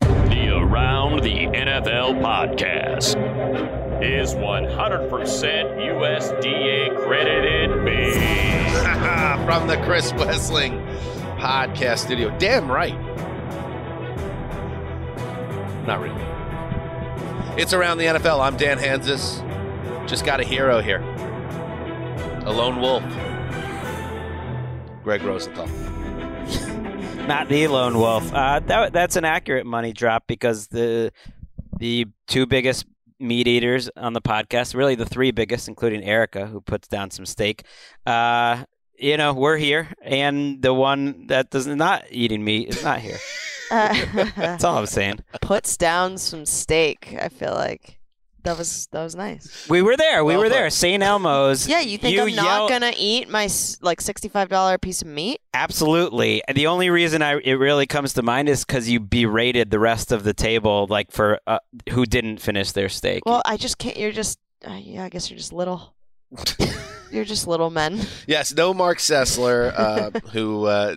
The Around the NFL podcast is 100% USDA credited me. From the Chris Wesseling podcast studio. Damn right. Not really. It's Around the NFL. I'm Dan Hanzus. Just got a hero here. A lone wolf. Gregg Rosenthal. Not the lone wolf. Uh, that, that's an accurate money drop because the the two biggest meat eaters on the podcast, really the three biggest, including Erica, who puts down some steak. Uh, you know, we're here, and the one that does not eating meat is not here. That's all I'm saying. Puts down some steak. I feel like that was that was nice. We were there. We Well were there. St. Elmo's. Yeah, you think You I'm not yell- gonna eat my s- like sixty five dollar piece of meat? Absolutely. The only reason I it really comes to mind is because you berated the rest of the table, like for uh, who didn't finish their steak. Well, I just can't. You're just uh, yeah. I guess you're just little. you're just little men. Yes, no Mark Sessler, uh, who uh,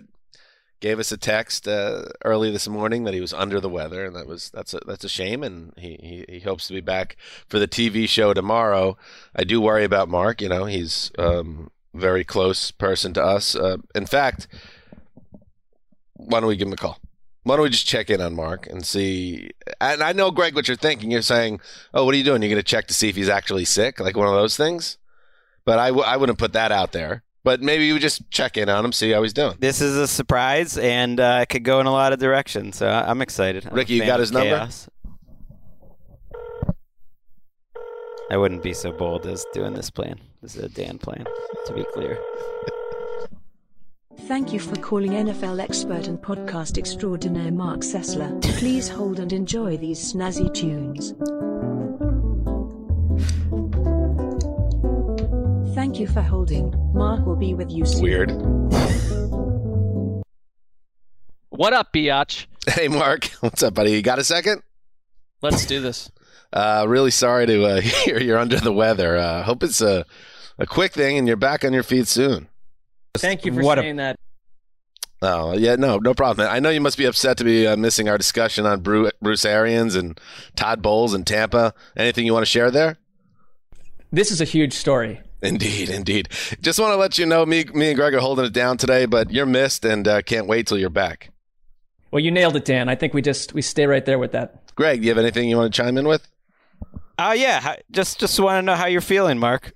gave us a text uh, early this morning that he was under the weather, and that was that's a, that's a shame. And he, he he hopes to be back for the TV show tomorrow. I do worry about Mark. You know, he's um, very close person to us. Uh, in fact, why don't we give him a call? Why don't we just check in on Mark and see? And I know, Greg, what you're thinking. You're saying, "Oh, what are you doing? You're going to check to see if he's actually sick, like one of those things." But I w- I wouldn't put that out there. But maybe we just check in on him, see how he's doing. this is a surprise, and uh, it could go in a lot of directions. So I- I'm excited. I'm Ricky, you got his number? chaos. I wouldn't be so bold as doing this plan. This is a Dan plan, to be clear. Thank you for calling NFL expert and podcast extraordinaire Mark Sessler. Please hold and enjoy these snazzy tunes. Thank you for holding. Mark will be with you soon. Weird. What up, Biatch? Hey, Mark, what's up, buddy? You got a second? Let's do this. Uh, really sorry to uh, hear you're under the weather. Uh, hope it's a a quick thing and you're back on your feet soon. Thank you for What a- saying that. Oh yeah, no, no problem. I know you must be upset to be uh, missing our discussion on Bru- Bruce Arians and Todd Bowles and Tampa. Anything you want to share there? This is a huge story. Indeed, indeed. Just want to let you know, me, me and Greg are holding it down today, but you're missed and uh, can't wait till you're back. Well, you nailed it, Dan. I think we just we stay right there with that. Greg, do you have anything you want to chime in with? Oh yeah, just just want to know how you're feeling, Mark.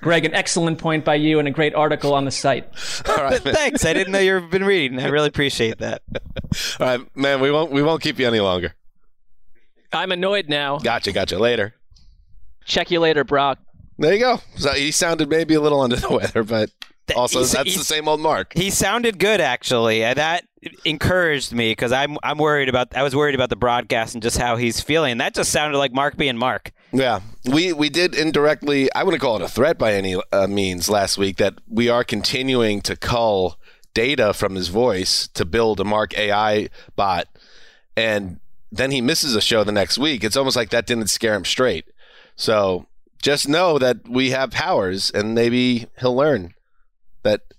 Greg, an excellent point by you and a great article on the site. All right. Thanks. I didn't know you've been reading. I really appreciate that. All right, man. We won't we won't keep you any longer. I'm annoyed now. Gotcha, gotcha. Later. Check you later, Brock. There you go. So he sounded maybe a little under the weather, but also He's- that's the same old Mark. He sounded good, actually. Uh, That encouraged me because I'm I'm worried about. I was worried about the broadcast and just how he's feeling. That just sounded like Mark being Mark. Yeah, we we did indirectly. I wouldn't call it a threat by any uh, means last week that we are continuing to cull data from his voice to build a Mark AI bot, and then he misses a show the next week. It's almost like that didn't scare him straight. So just know that we have powers, and maybe he'll learn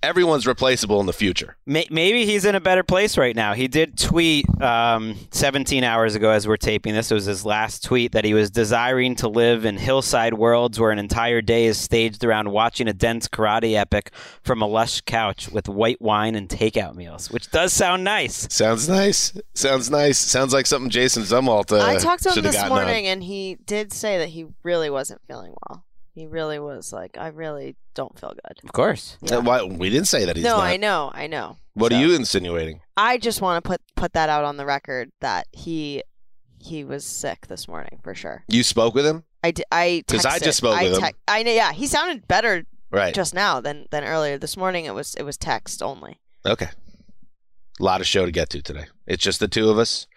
everyone's replaceable in the future. Maybe he's in a better place right now. He did tweet um, 17 hours ago as we're taping this. It was his last tweet that he was desiring to live in hillside worlds where an entire day is staged around watching a dense karate epic from a lush couch with white wine and takeout meals, which does sound nice. Sounds nice. Sounds nice. Sounds like something Jason Zumwalt uh, I talked to him this gotten on. morning, and he did say that he really wasn't feeling well. He really was like, I really don't feel good. Of course. Uh, why- we didn't say that he's no, not. I know, I know. What So- are you insinuating? I just want to put put that out on the record that he he was sick this morning for sure. You spoke with him, I did. I texted- just spoke I with him. I know. Yeah, he sounded better right? just now than than earlier this morning. It was it was text only. Okay. A lot of show to get to today. It's just the two of us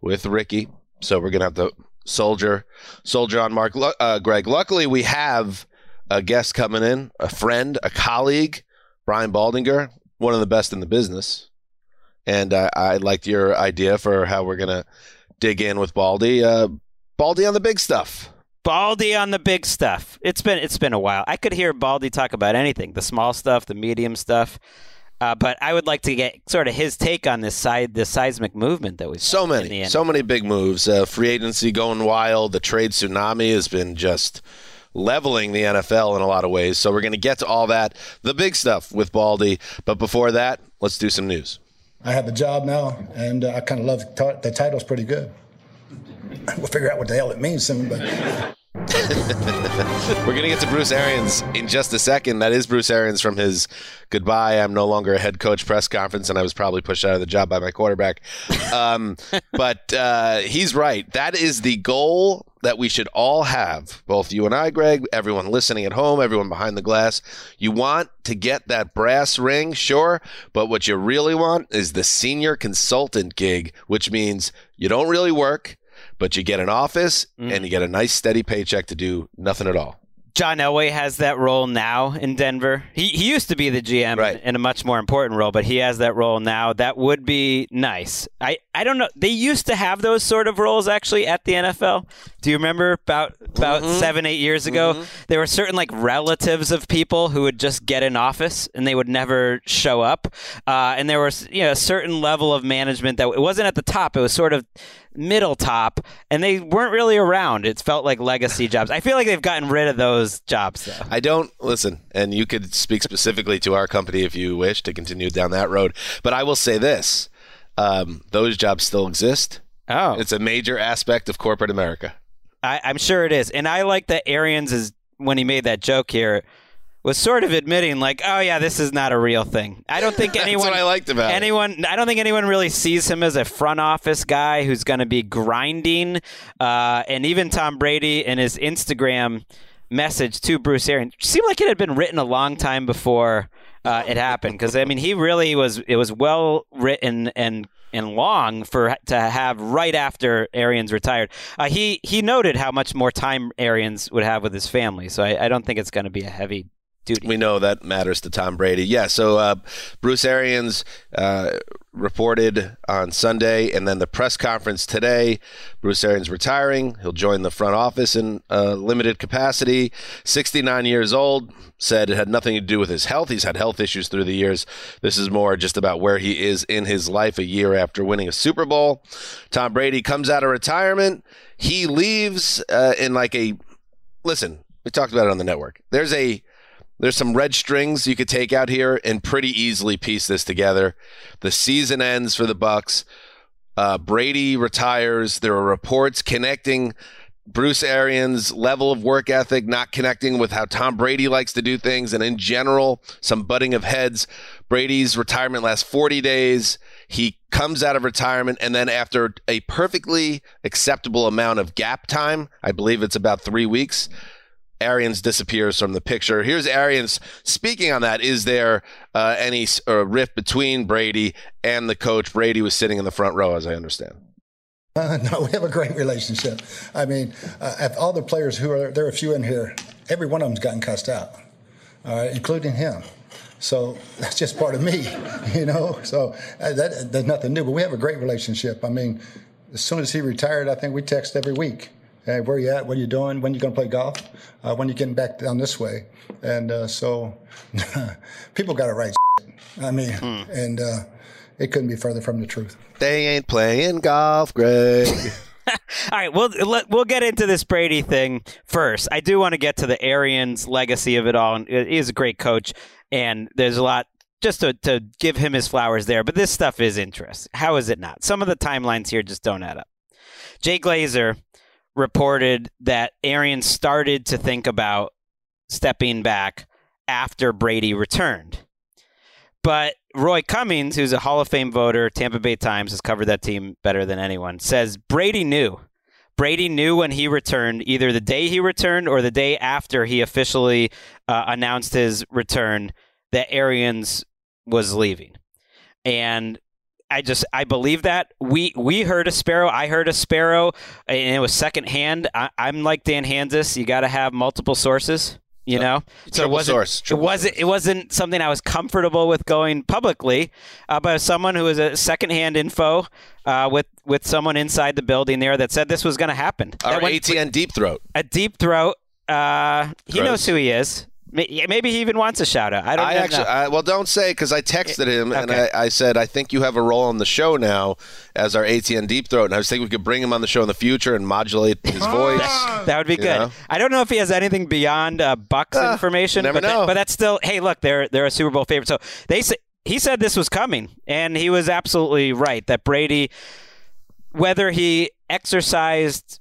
with Ricky, so we're gonna have to soldier soldier on Mark uh, Greg. Luckily, we have a guest coming in, a friend, a colleague, Brian Baldinger, one of the best in the business. And uh, I liked your idea for how we're gonna dig in with Baldy. Uh, Baldy on the big stuff. Baldy on the big stuff. It's been it's been a while. I could hear Baldy talk about anything, the small stuff, the medium stuff. Uh, but I would like to get sort of his take on this side, this seismic movement that we've So in many, so many big moves. Uh, free agency going wild. The trade tsunami has been just leveling the NFL in a lot of ways. So we're going to get to all that, the big stuff with Baldy. But before that, let's do some news. I have a job now, and uh, I kind of love the, ti- the title's pretty good. We'll figure out what the hell it means soon, but We're going to get to Bruce Arians in just a second. That is Bruce Arians from his goodbye. I'm no longer a head coach press conference, and I was probably pushed out of the job by my quarterback. Um, but uh, he's right. That is the goal that we should all have, both you and I, Greg, everyone listening at home, everyone behind the glass. You want to get that brass ring, sure, but what you really want is the senior consultant gig, which means you don't really work. But you get an office mm. and you get a nice steady paycheck to do nothing at all. John Elway has that role now in Denver. He he used to be the GM Right. in a much more important role, but he has that role now. That would be nice. I, I don't know. They used to have those sort of roles actually at the NFL. Do you remember about about Mm-hmm. seven eight years ago? There were certain like relatives of people who would just get in office and they would never show up. Uh, and there was you know a certain level of management that it wasn't at the top. It was sort of middle top, and they weren't really around. It felt like legacy jobs. I feel like they've gotten rid of those jobs though. I don't listen, and you could speak specifically to our company if you wish to continue down that road. But I will say this: um, those jobs still exist. Oh, It's a major aspect of corporate America. I, I'm sure it is, and I like that Arians is when he made that joke here was sort of admitting like, oh yeah, this is not a real thing. I don't think That's anyone what I liked about it. anyone. I don't think anyone really sees him as a front office guy who's going to be grinding. Uh, and even Tom Brady in his Instagram message to Bruce Arians seemed like it had been written a long time before uh, it happened. Because I mean, he really was. It was well written and and long for to have right after Arians retired. Uh, he he noted how much more time Arians would have with his family. So I, I don't think it's going to be a heavy duty. We know that matters to Tom Brady. Yeah. So uh, Bruce Arians uh, reported on Sunday, and then the press conference today. Bruce Arians retiring. He'll join the front office in uh, limited capacity. 69 years old. Said it had nothing to do with his health. He's had health issues through the years. This is more just about where he is in his life a year after winning a Super Bowl. Tom Brady comes out of retirement. He leaves uh, in like a listen. We talked about it on the network. There's a there's some red strings you could take out here and pretty easily piece this together. The season ends for the Bucs. Uh, Brady retires. There are reports connecting Bruce Arians' level of work ethic not connecting with how Tom Brady likes to do things, and in general, some butting of heads. Brady's retirement lasts 40 days. He comes out of retirement, and then after a perfectly acceptable amount of gap time, I believe it's about three weeks, Arians disappears from the picture. Here's Arians speaking on that. Is there uh, any uh, rift between Brady and the coach? Brady was sitting in the front row, as I understand. Uh, no, we have a great relationship. I mean, uh, all the players who are there, are a few in here. Every one of them's gotten cussed out, including him. So that's just part of me, you know. So uh, that that's nothing new. But we have a great relationship. I mean, as soon as he retired, I think we text every week. Hey, where you at? What are you doing? When you going to play golf? Uh, when you getting back down this way? And uh, so people got it right. I mean, and uh, it couldn't be further from the truth. They ain't playing golf, Greg. All right, we'll let, we'll get into this Brady thing first. I do want to get to the Arians legacy of it all. And he is a great coach, and there's a lot just to, to give him his flowers there. But this stuff is interesting. How is it not? Some of the timelines here just don't add up. Jay Glazer reported that Arians started to think about stepping back after Brady returned. But Roy Cummings, who's a Hall of Fame voter, Tampa Bay Times has covered that team better than anyone, says Brady knew. Brady knew when he returned, either the day he returned or the day after he officially uh, announced his return, that Arians was leaving. And I just I believe that we we heard a sparrow. I heard a sparrow, and it was secondhand. I, I'm like Dan Hanzus. You got to have multiple sources. You know, so it wasn't source, it wasn't it wasn't something I was comfortable with going publicly, uh, but someone who was a secondhand info uh, with with someone inside the building there that said this was going to happen. Our That went- ATN deep throat. a deep throat. Uh, he Gross. knows who he is. May- Maybe he even wants a shout out. I don't I know. actually, I, well, don't say because I texted him and I, I said I think you have a role on the show now as our ATN deep throat, and I was thinking we could bring him on the show in the future and modulate his voice. That would be good. know? I don't know if he has anything beyond uh, Bucs Uh, information, never but, that- but that's still. Hey, look, they're they're a Super Bowl favorite. So they say, he said this was coming, and he was absolutely right that Brady, whether he exercised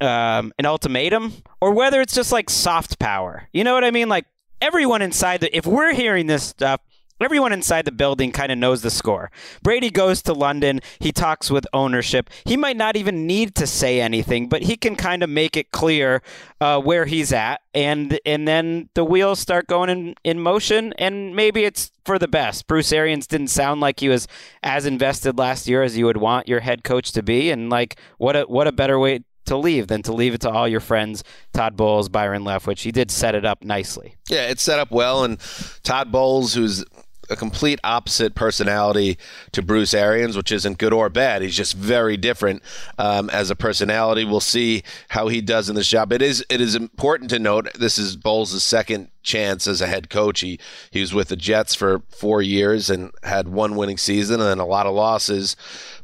um, an ultimatum or whether it's just like soft power, you know what I mean? Like everyone inside the if we're hearing this stuff. Everyone inside the building kind of knows the score. Brady goes to London. He talks with ownership. He might not even need to say anything, but he can kind of make it clear uh, where he's at, and and then the wheels start going in, in motion. And maybe it's for the best. Bruce Arians didn't sound like he was as invested last year as you would want your head coach to be, and like what a what a better way to leave than to leave it to all your friends, Todd Bowles, Byron Leftwich. He did set it up nicely. Yeah, it's set up well, and Todd Bowles, who's a complete opposite personality to Bruce Arians, which isn't good or bad. He's just very different um, as a personality. We'll see how he does in this job. It is it is important to note this is Bowles' second chance as a head coach. He he was with the Jets for four years and had one winning season and a lot of losses,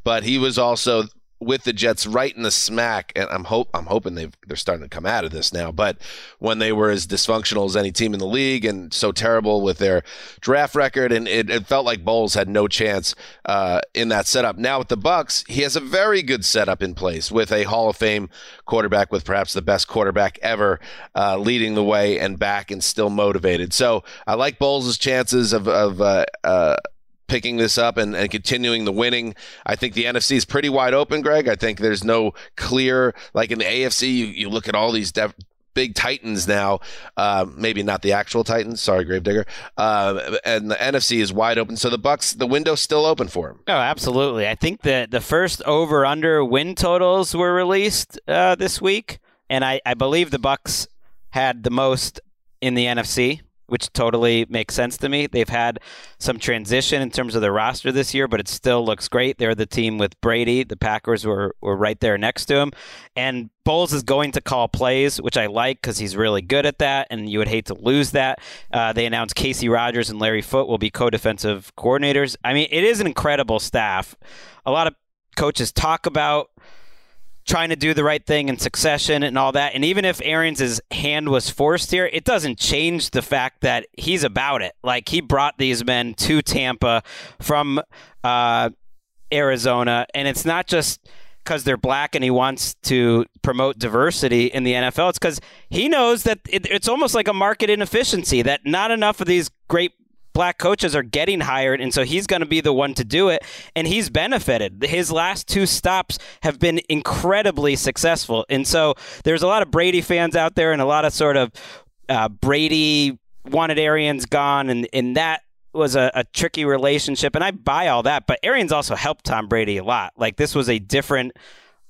but he was also with the Jets right in the smack, and I'm hope I'm hoping they they're starting to come out of this now. But when they were as dysfunctional as any team in the league and so terrible with their draft record, and it, it felt like Bowles had no chance uh, in that setup. Now with the Bucs, he has a very good setup in place with a Hall of Fame quarterback, with perhaps the best quarterback ever, uh, leading the way and back and still motivated. So I like Bowles' chances of of uh, uh, picking this up and, and continuing the winning. I think the NFC is pretty wide open, Greg. I think there's no clear, like in the AFC, you, you look at all these def- big Titans now, uh, maybe not the actual Titans. Sorry, Gravedigger. Uh, and the NFC is wide open. So the Bucs, the window's still open for them. Oh, absolutely. I think that the first over under win totals were released uh, this week, and I, I believe the Bucs had the most in the NFC, which totally makes sense to me. They've had some transition in terms of their roster this year, but it still looks great. They're the team with Brady. The Packers were, were right there next to him. And Bowles is going to call plays, which I like because he's really good at that, and you would hate to lose that. Uh, they announced Kacy Rodgers and Larry Foote will be co defensive coordinators. I mean, it is an incredible staff. A lot of coaches talk about trying to do the right thing in succession and all that. And even if Arians' hand was forced here, it doesn't change the fact that he's about it. Like he brought these men to Tampa from uh, Arizona, and it's not just because they're black and he wants to promote diversity in the NFL. It's because he knows that it, it's almost like a market inefficiency that not enough of these great black coaches are getting hired, and so he's going to be the one to do it. And he's benefited. His last two stops have been incredibly successful, and so there's a lot of Brady fans out there, and a lot of sort of uh, Brady wanted Arians gone, and and that was a, a tricky relationship, and I buy all that. But Arians also helped Tom Brady a lot. Like this was a different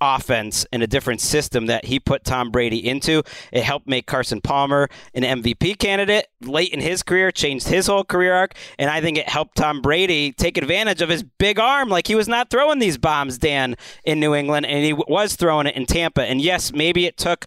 offense and a different system that he put Tom Brady into. It helped make Carson Palmer an MVP candidate late in his career, changed his whole career arc, and I think it helped Tom Brady take advantage of his big arm. Like he was not throwing these bombs, Dan, in New England, and he was throwing it in Tampa. And yes, maybe it took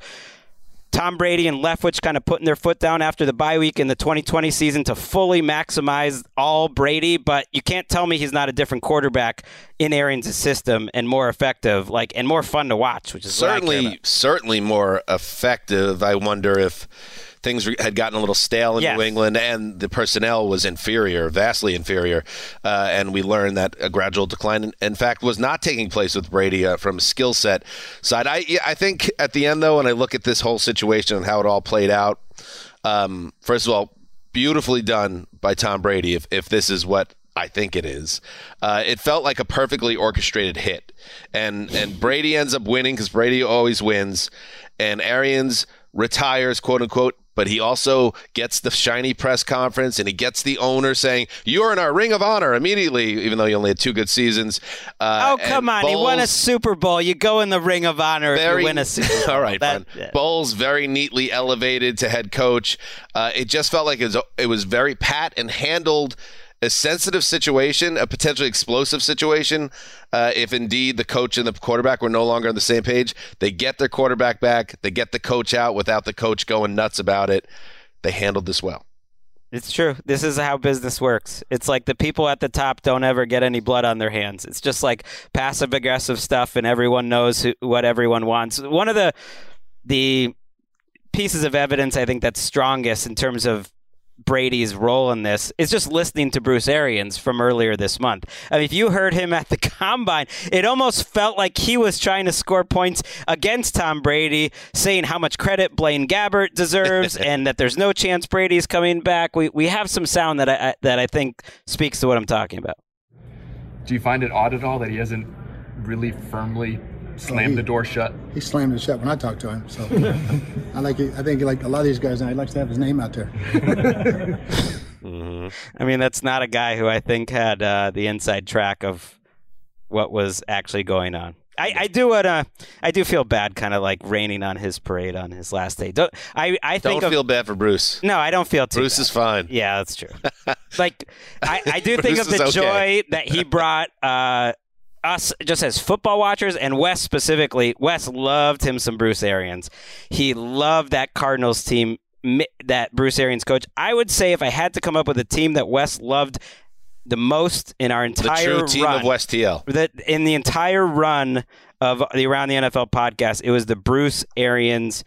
Tom Brady and Leftwich kind of putting their foot down after the bye week in the 2020 season to fully maximize all Brady, but you can't tell me he's not a different quarterback in Arians' system and more effective, like and more fun to watch, which is certainly certainly more effective. I wonder if things had gotten a little stale in yes. New England, and the personnel was inferior, vastly inferior. Uh, and we learned that a gradual decline, in, in fact, was not taking place with Brady uh, from skill set side. I I think at the end though, when I look at this whole situation and how it all played out, um, first of all, beautifully done by Tom Brady. If if this is what I think it is. Uh, it felt like a perfectly orchestrated hit, and and Brady ends up winning because Brady always wins, and Arians retires, quote unquote, but he also gets the shiny press conference and he gets the owner saying, You're in our ring of honor immediately, even though he only had two good seasons. Uh, oh, come on. Bowles, he won a Super Bowl. You go in the ring of honor very, if you win a Super Bowl. all right, that, yeah. Bowles very neatly elevated to head coach. Uh, it just felt like it was, it was very pat and handled a sensitive situation, a potentially explosive situation, uh, if indeed the coach and the quarterback were no longer on the same page, they get their quarterback back, they get the coach out without the coach going nuts about it. They handled this well. It's true. This is how business works. It's like the people at the top don't ever get any blood on their hands. It's just like passive aggressive stuff, and everyone knows who, what everyone wants. One of the the pieces of evidence I think that's strongest in terms of Brady's role in this is just listening to Bruce Arians from earlier this month. I mean, if you heard him at the combine, it almost felt like he was trying to score points against Tom Brady, saying how much credit Blaine Gabbert deserves and that there's no chance Brady's coming back. We we have some sound that I that I think speaks to what I'm talking about. Do you find it odd at all that he hasn't really firmly slammed he, the door shut. He slammed it shut when I talked to him. So I like it. I think like a lot of these guys, he likes to have his name out there. mm-hmm. I mean, that's not a guy who I think had uh, the inside track of what was actually going on. I, I do what uh, I do feel bad, kind of like raining on his parade on his last day. Don't I? I think don't of, feel bad for Bruce. No, I don't feel too. Bruce bad. is fine. Yeah, that's true. like I, I do think of the okay. joy that he brought uh, us just as football watchers and Wes specifically, Wes loved him some Bruce Arians. He loved that Cardinals team that Bruce Arians coach. I would say if I had to come up with a team that Wes loved the most in our entire the true team run, of West TL. That in the entire run of the Around the NFL podcast, it was the Bruce Arians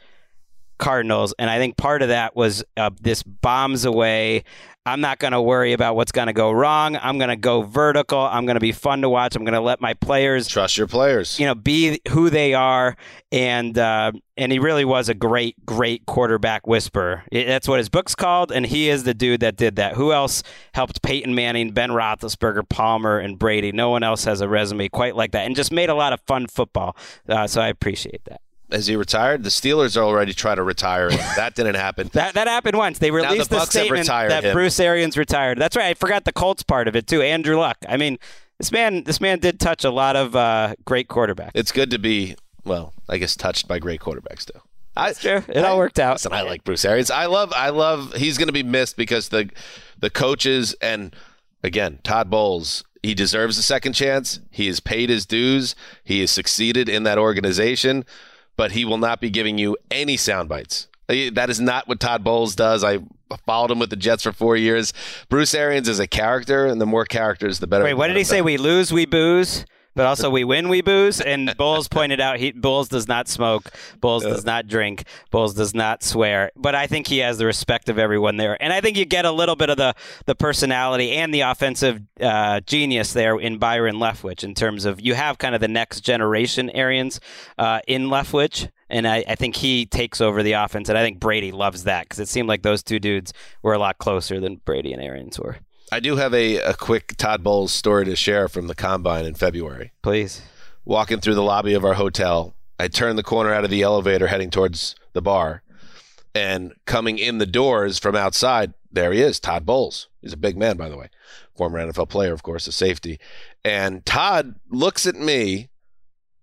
Cardinals, and I think part of that was uh, this bombs away. I'm not going to worry about what's going to go wrong. I'm going to go vertical. I'm going to be fun to watch. I'm going to let my players trust your players. You know, be who they are. And uh, and he really was a great, great quarterback whisperer. That's what his book's called, and he is the dude that did that. Who else helped Peyton Manning, Ben Roethlisberger, Palmer, and Brady? No one else has a resume quite like that, and just made a lot of fun football. Uh, so I appreciate that has he retired? The Steelers already tried to retire him. That didn't happen. that that happened once. They released the, the statement that him. Bruce Arians retired. That's right. I forgot the Colts part of it too. Andrew Luck. I mean, this man this man did touch a lot of uh, great quarterbacks. It's good to be well, I guess touched by great quarterbacks too. That's true. It I, all worked out. Listen, I like Bruce Arians. I love I love he's going to be missed because the the coaches and again, Todd Bowles he deserves a second chance. He has paid his dues. He has succeeded in that organization but he will not be giving you any sound bites. Uh, that is not what Todd Bowles does. I followed him with the Jets for four years. Bruce Arians is a character, and the more characters, the better. Wait, what did he say? We lose, we booze but also we win, we booze. And Bowles pointed out he Bowles does not smoke, Bowles does not drink, Bowles does not swear. But I think he has the respect of everyone there, and I think you get a little bit of the the personality and the offensive uh, genius there in Byron Leftwich in terms of you have kind of the next generation Arians uh, in Leftwich. And I, I, think he takes over the offense, and I think Brady loves that because it seemed like those two dudes were a lot closer than Brady and Arians were. I do have a, a quick Todd Bowles story to share from the combine in February. Please. Walking through the lobby of our hotel, I turned the corner out of the elevator heading towards the bar. And coming in the doors from outside, there he is, Todd Bowles. He's a big man, by the way. Former NFL player, of course, a safety. And Todd looks at me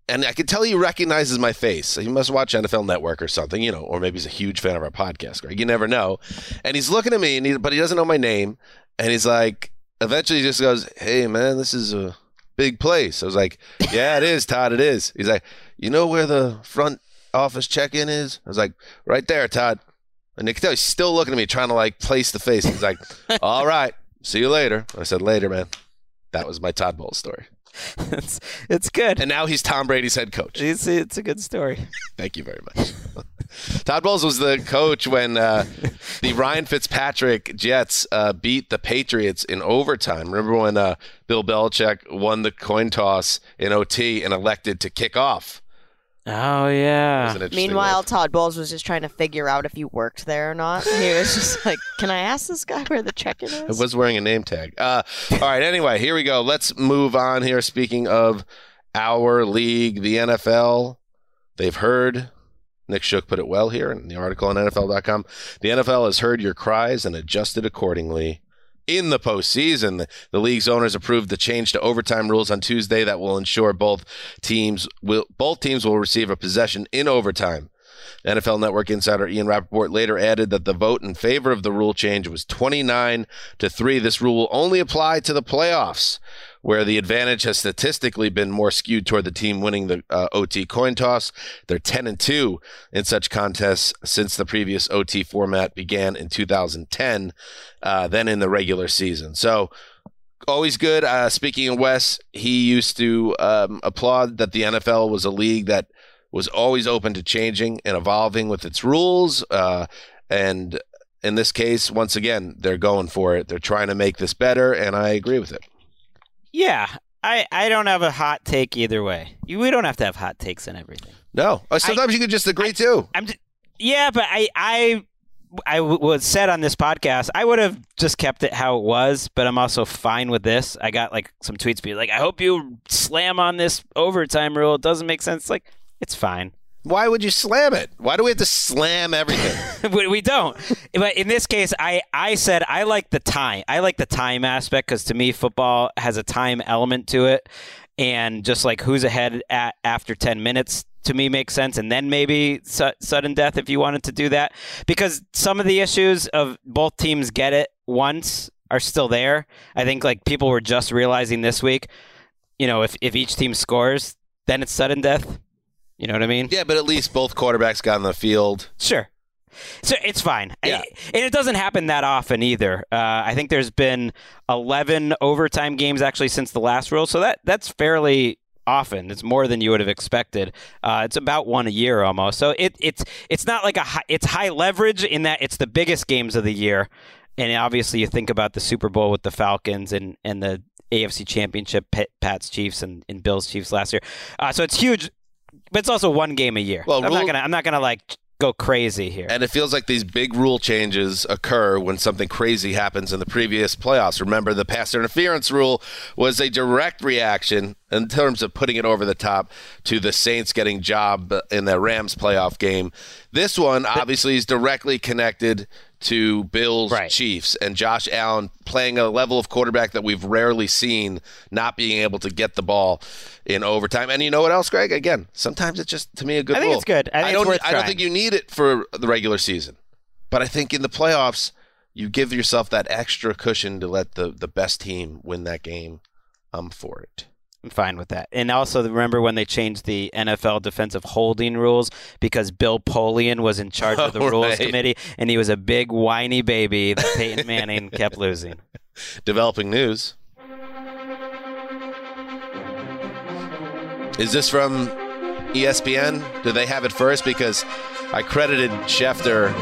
and I can tell he recognizes my face. He must watch NFL Network or something, you know, or maybe he's a huge fan of our podcast, Greg. You never know. And he's looking at me, and he, but he doesn't know my name. And he's like, eventually, he just goes, "Hey, man, this is a big place." I was like, "Yeah, it is, Todd. It is." He's like, "You know where the front office check-in is?" I was like, "Right there, Todd." And tell he's still looking at me, trying to like place the face. He's like, "All right, see you later." I said, "Later, man." That was my Todd Bowles story. it's it's good. And now he's Tom Brady's head coach. It's it's a good story. Thank you very much. Todd Bowles was the coach when uh, the Ryan Fitzpatrick Jets uh, beat the Patriots in overtime. Remember when uh, Bill Belichick won the coin toss in OT and elected to kick off? Oh yeah. That was an interesting Meanwhile, move. Todd Bowles was just trying to figure out if you worked there or not. He was just like, "Can I ask this guy where the check-in I was wearing a name tag. Uh, all right. Anyway, here we go. Let's move on here. Speaking of our league, the NFL, they've heard. Nick Shook put it well here in the article on NFL.com. The NFL has heard your cries and adjusted accordingly. In the postseason, the, league's owners approved the change to overtime rules on Tuesday that will ensure both teams will both teams will receive a possession in overtime. NFL Network insider Ian Rapoport later added that the vote in favor of the rule change was 29 to 3. This rule will only apply to the playoffs, where the advantage has statistically been more skewed toward the team winning the uh, OT coin toss. They're 10 and 2 in such contests since the previous OT format began in 2010, uh, then in the regular season. So, always good. Uh, speaking of Wes, he used to um, applaud that the NFL was a league that was always open to changing and evolving with its rules. Uh, and in this case, once again, they're going for it. They're trying to make this better, and I agree with it. Yeah. I, I don't have a hot take either way. You, we don't have to have hot takes and everything. No, Uh, sometimes you can just agree too. I'm just, yeah, but I I I w- was said on this podcast I would have just kept it how it was, but I'm also fine with this. I got like some tweets being like, I hope you slam on this overtime rule. It doesn't make sense. Like it's fine. Why would you slam it? Why do we have to slam everything? we, don't. But in this case, I, I said I like the time. I like the time aspect because to me, football has a time element to it. And just like who's ahead at after 10 minutes to me makes sense. And then maybe su- sudden death if you wanted to do that. Because some of the issues of both teams get it once are still there. I think like people were just realizing this week, you know, if, if each team scores, then it's sudden death. You know what I mean? yeah, but at least both quarterbacks got on the field. Sure. So it's fine. Yeah. and it doesn't happen that often either. Uh, I think there's been 11 overtime games actually since the last rule. So that that's fairly often. It's more than you would have expected. Uh, it's about one a year almost. So it, it's it's not like a high, it's high leverage in that it's the biggest games of the year. And obviously you think about the Super Bowl with the Falcons and, and the AFC Championship, Pats Chiefs and, and Bills Chiefs last year. Uh, so it's huge, but it's also one game a year. Well, I'm not gonna I'm not gonna like go crazy here. And it feels like these big rule changes occur when something crazy happens in the previous playoffs. Remember, the pass interference rule was a direct reaction in terms of putting it over the top to the Saints getting job in the Rams playoff game. This one obviously is directly connected to Bills Chiefs and Josh Allen playing a level of quarterback that we've rarely seen not being able to get the ball in overtime. And you know what else, Greg? Again, sometimes it's just to me a good I think rule. it's good. I it's don't I don't think you need it for the regular season. But I think in the playoffs, you give yourself that extra cushion to let the, the best team win that game. I'm for it. I'm fine with that. And also remember when they changed the NFL defensive holding rules because Bill Polian was in charge of the Oh, rules right. committee and he was a big whiny baby that Peyton Manning kept losing. Developing news. Is this from ESPN? Do they have it first? Because I credited Schefter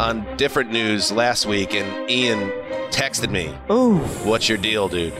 on different news last week, and Ian texted me. Ooh. What's your deal, dude?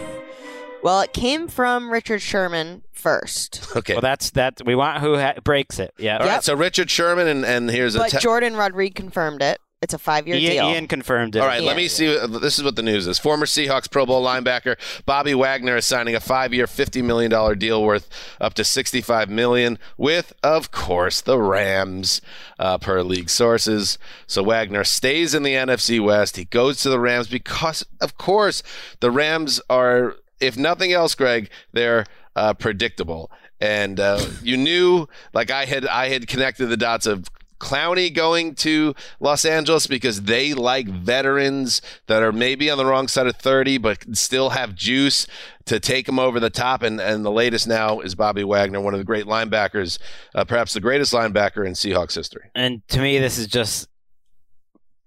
Well, it came from Richard Sherman first. Okay. Well, that's that. We want who ha- breaks it. Yeah. All right, so Richard Sherman, and, and here's a But te- Jourdan Rodrigue confirmed it. It's a five-year Ian, deal. Ian confirmed it. All right, let me see. This is what the news is. Former Seahawks Pro Bowl linebacker Bobby Wagner is signing a five-year, fifty million dollar deal worth up to sixty-five million with, of course, the Rams, uh, per league sources. So Wagner stays in the NFC West. He goes to the Rams because, of course, the Rams are, if nothing else, Greg, they're uh, predictable. and uh, you knew like I had I had connected the dots of Clowney going to Los Angeles because they like veterans that are maybe on the wrong side of 30 but still have juice to take them over the top. And, and the latest now is Bobby Wagner, one of the great linebackers, uh, perhaps the greatest linebacker in Seahawks history. And to me, this is just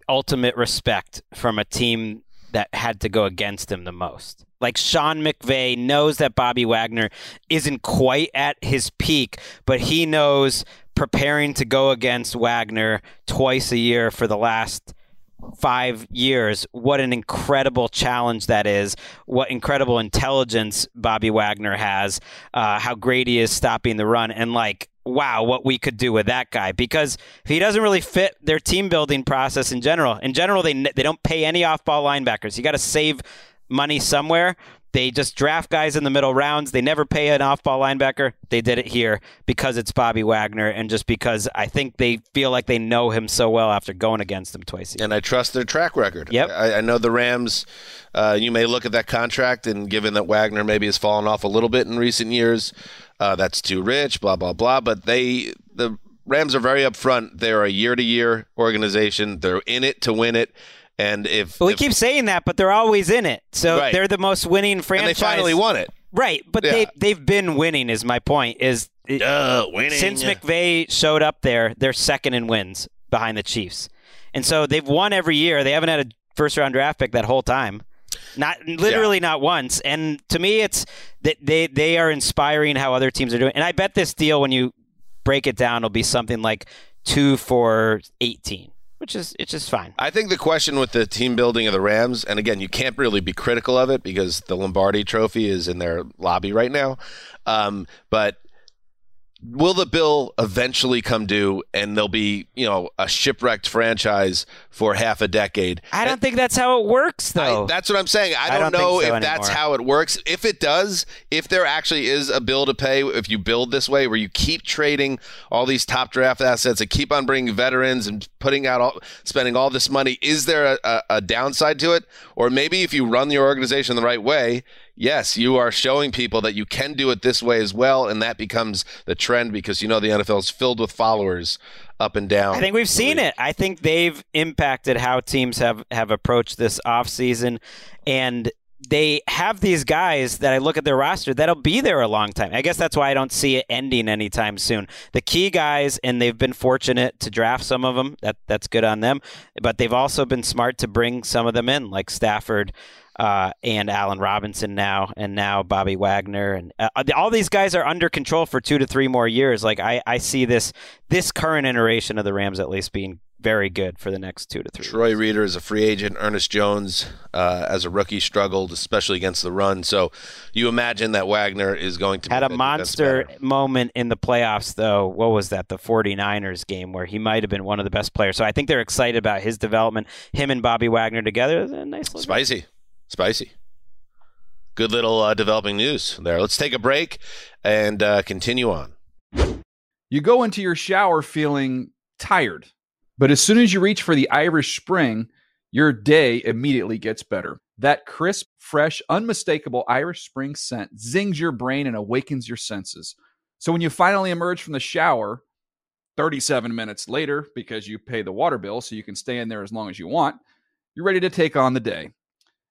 ultimate respect from a team that had to go against him the most. Like Sean McVay knows that Bobby Wagner isn't quite at his peak, but he knows preparing to go against Wagner twice a year for the last five years, what an incredible challenge that is. What incredible intelligence Bobby Wagner has. Uh, how great he is stopping the run, and like wow, what we could do with that guy because he doesn't really fit their team building process in general. In general, they they don't pay any off ball linebackers. You got to save money somewhere. They just draft guys in the middle rounds. They never pay an off ball linebacker. They did it here because it's Bobby Wagner and just because I think they feel like they know him so well after going against him twice. And I trust their track record. Yep. I, I know the Rams, uh, you may look at that contract, and given that Wagner maybe has fallen off a little bit in recent years, uh, that's too rich, blah, blah, blah. But they, the Rams are very upfront. They're a year to year organization, they're in it to win it. And if But we if- keep saying that, but they're always in it. So Right. they're the most winning and franchise. they finally won it. Right, but Yeah. they they've been winning. Is my point? Is Duh, winning. since McVay showed up there, they're second in wins behind the Chiefs, and so they've won every year. They haven't had a first round draft pick that whole time, not literally not once. And to me, it's that they they are inspiring how other teams are doing. And I bet this deal, when you break it down, will be something like two for eighteen, which is it's just fine. I think the question with the team building of the Rams, and again, you can't really be critical of it because the Lombardi Trophy is in their lobby right now. Um, but will the bill eventually come due, and they'll be, you know, a shipwrecked franchise for half a decade? I don't think that's how it works, though. I, that's what I'm saying. I I don't, don't know so if that's how it works. If it does, if there actually is a bill to pay, if you build this way, where you keep trading all these top draft assets and keep on bringing veterans and putting out all, spending all this money, is there a, a, a downside to it? Or maybe if you run your organization the right way, yes, you are showing people that you can do it this way as well, and that becomes the trend because you know the NFL is filled with followers up and down. I think we've seen it. I think they've impacted how teams have have approached this offseason and they have these guys that I look at their roster that'll be there a long time. I guess that's why I don't see it ending anytime soon. The key guys, and they've been fortunate to draft some of them. That that's good on them. But they've also been smart to bring some of them in, like Stafford uh, and Allen Robinson now, and now Bobby Wagner, and uh, all these guys are under control for two to three more years. Like I, I see this this current iteration of the Rams at least being very good for the next two to three. Troy Reeder is a free agent. Ernest Jones, uh, as a rookie, struggled, especially against the run. So you imagine that Wagner is going to Had a monster moment in the playoffs, though. What was that? The 49ers game where he might have been one of the best players. So I think they're excited about his development. Him and Bobby Wagner together, a nice little Spicy, spicy. Good little uh, developing news there. Let's take a break and uh, continue on. You go into your shower feeling tired, but as soon as you reach for the Irish Spring, your day immediately gets better. That crisp, fresh, unmistakable Irish Spring scent zings your brain and awakens your senses. So when you finally emerge from the shower, 37 minutes later, because you pay the water bill so you can stay in there as long as you want, you're ready to take on the day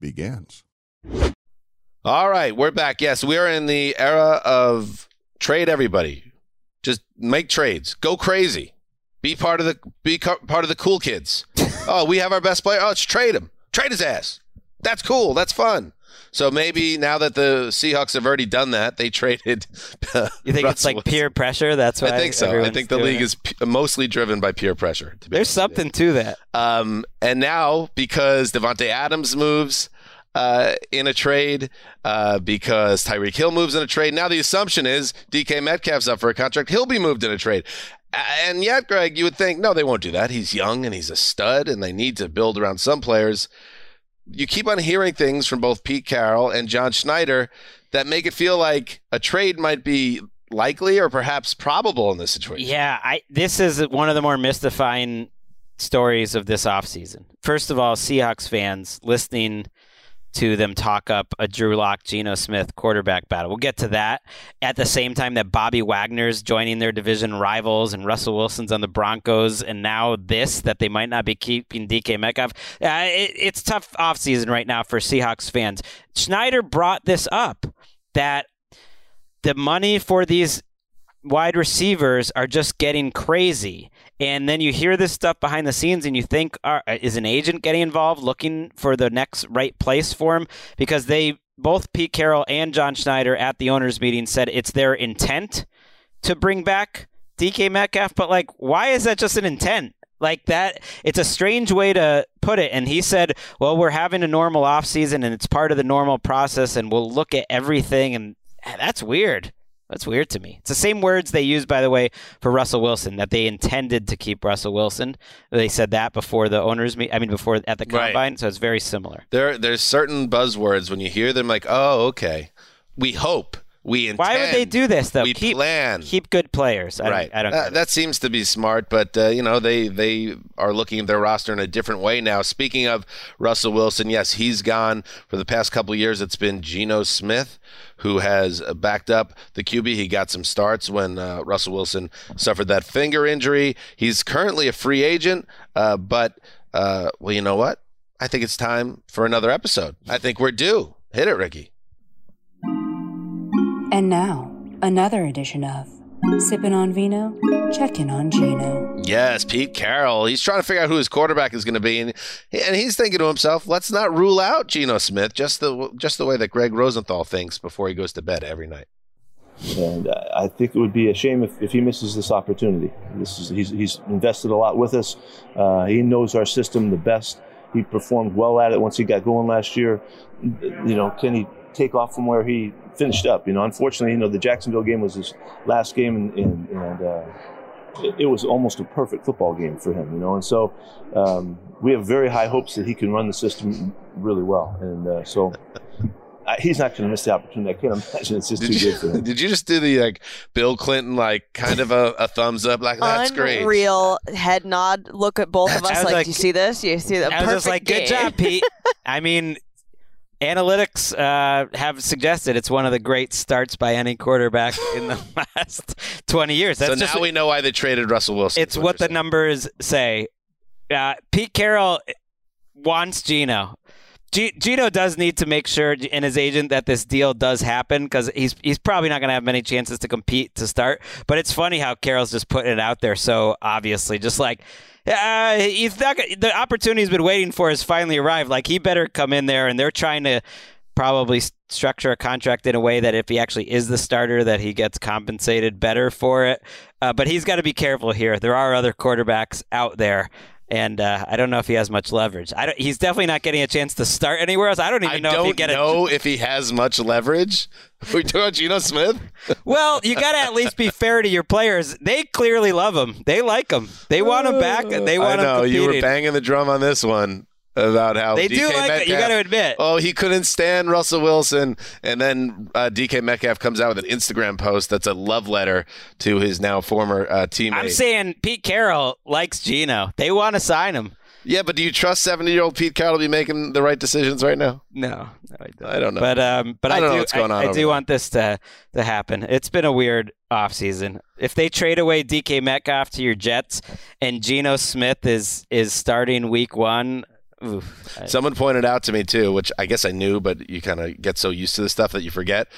begins. All right, we're back. Yes, we are in the era of trade everybody. Just make trades. Go crazy. Be part of the be co- part of the cool kids. oh, we have our best player. Oh, let's trade him. Trade his ass. That's cool. That's fun. So maybe now that the Seahawks have already done that, they traded. You think it's like peer pressure? That's why I think so. I think the league it? is p- mostly driven by peer pressure. There's something to that. Um, and now because Davante Adams moves uh, in a trade, uh, because Tyreek Hill moves in a trade, now the assumption is DK Metcalf's up for a contract. He'll be moved in a trade. And yet, Gregg, you would think no, they won't do that. He's young and he's a stud, and they need to build around some players. You keep on hearing things from both Pete Carroll and John Schneider that make it feel like a trade might be likely or perhaps probable in this situation. Yeah, I this is one of the more mystifying stories of this offseason. First of all, Seahawks fans listening to them talk up a Drew Lock, Geno Smith quarterback battle. We'll get to that at the same time that Bobby Wagner's joining their division rivals and Russell Wilson's on the Broncos, and now this that they might not be keeping DK Metcalf. Uh, it, it's tough offseason right now for Seahawks fans. Schneider brought this up that the money for these wide receivers are just getting crazy. And then you hear this stuff behind the scenes and you think, are, is an agent getting involved looking for the next right place for him? Because they, both Pete Carroll and John Schneider at the owners' meeting said it's their intent to bring back DK Metcalf. But, like, why is that just an intent? Like that, it's a strange way to put it. And he said, well, we're having a normal offseason and it's part of the normal process and we'll look at everything. And eh, that's weird. That's weird to me. It's the same words they used, by the way, for Russell Wilson that they intended to keep Russell Wilson. They said that before the owners meet. I mean, before at the Right. combine. So it's very similar. There, there's certain buzzwords when you hear them, like, oh, okay, we hope, we intend. Why would they do this though? We keep plan. keep good players. I right. Don't, I don't. Uh, that seems to be smart, but uh, you know they they are looking at their roster in a different way now. Speaking of Russell Wilson, yes, he's gone for the past couple of years. It's been Geno Smith who has backed up the QB. He got some starts when uh, Russell Wilson suffered that finger injury. He's currently a free agent, uh, but uh, well, you know what? I think it's time for another episode. I think we're due. Hit it, Ricky. And now, another edition of Sippin' on Vino, Checkin' on Geno. Yes, Pete Carroll. He's trying to figure out who his quarterback is going to be, and, and he's thinking to himself, "Let's not rule out Geno Smith, just the just the way that Gregg Rosenthal thinks before he goes to bed every night." and uh, I think it would be a shame if, if he misses this opportunity. This is he's, he's invested a lot with us. Uh, he knows our system the best. He performed well at it once he got going last year. You know, can he take off from where he finished up? You know, unfortunately, you know the Jacksonville game was his last game, and, and, and uh, it, it was almost a perfect football game for him. You know, and so um, we have very high hopes that he can run the system really well, and uh, so. I- He's not going to miss the opportunity. I can't imagine it's just Did too you, good for him. did you just do the like Bill Clinton like kind of a, a thumbs up like that's great? Unreal head nod. Look at both of us like, like- do you see this? You see the I was perfect just like, good job, Pete. I mean, analytics uh, have suggested it's one of the great starts by any quarterback in the last 20 years. That's so just now we know why they traded Russell Wilson. it's what the numbers say. Uh, Pete Carroll wants Geno. G- Geno does need to make sure in his agent that this deal does happen because he's he's probably not going to have many chances to compete to start. But it's funny how Carroll's just putting it out there so obviously, just like uh, he's not the opportunity he's been waiting for has finally arrived. Like he better come in there, and they're trying to probably structure a contract in a way that if he actually is the starter, that he gets compensated better for it. Uh, but he's got to be careful here. There are other quarterbacks out there. And uh, I don't know if he has much leverage. I don't, he's definitely not getting a chance to start anywhere else. I don't even I know if he don't get know if he has much leverage. We talking about Geno Smith? Well, you got to at least be fair to your players. They clearly love him. They like him. They want him back. They I want him know you were banging the drum on this one. About how They DK do like it, Metcalf, you gotta admit. Oh, he couldn't stand Russell Wilson, and then uh, DK Metcalf comes out with an Instagram post that's a love letter to his now former uh, teammate. I'm saying Pete Carroll likes Geno. They want to sign him. yeah, but do you trust 70 year old Pete Carroll to be making the right decisions right now? No, no, I don't. I don't know. But um, but I I, don't know do. what's going I, on I do there. want this to to happen. It's been a weird offseason. If they trade away DK Metcalf to your Jets and Geno Smith is is starting Week One, oof, I- Someone pointed out to me too, which I guess I knew, but you kind of get so used to the stuff that you forget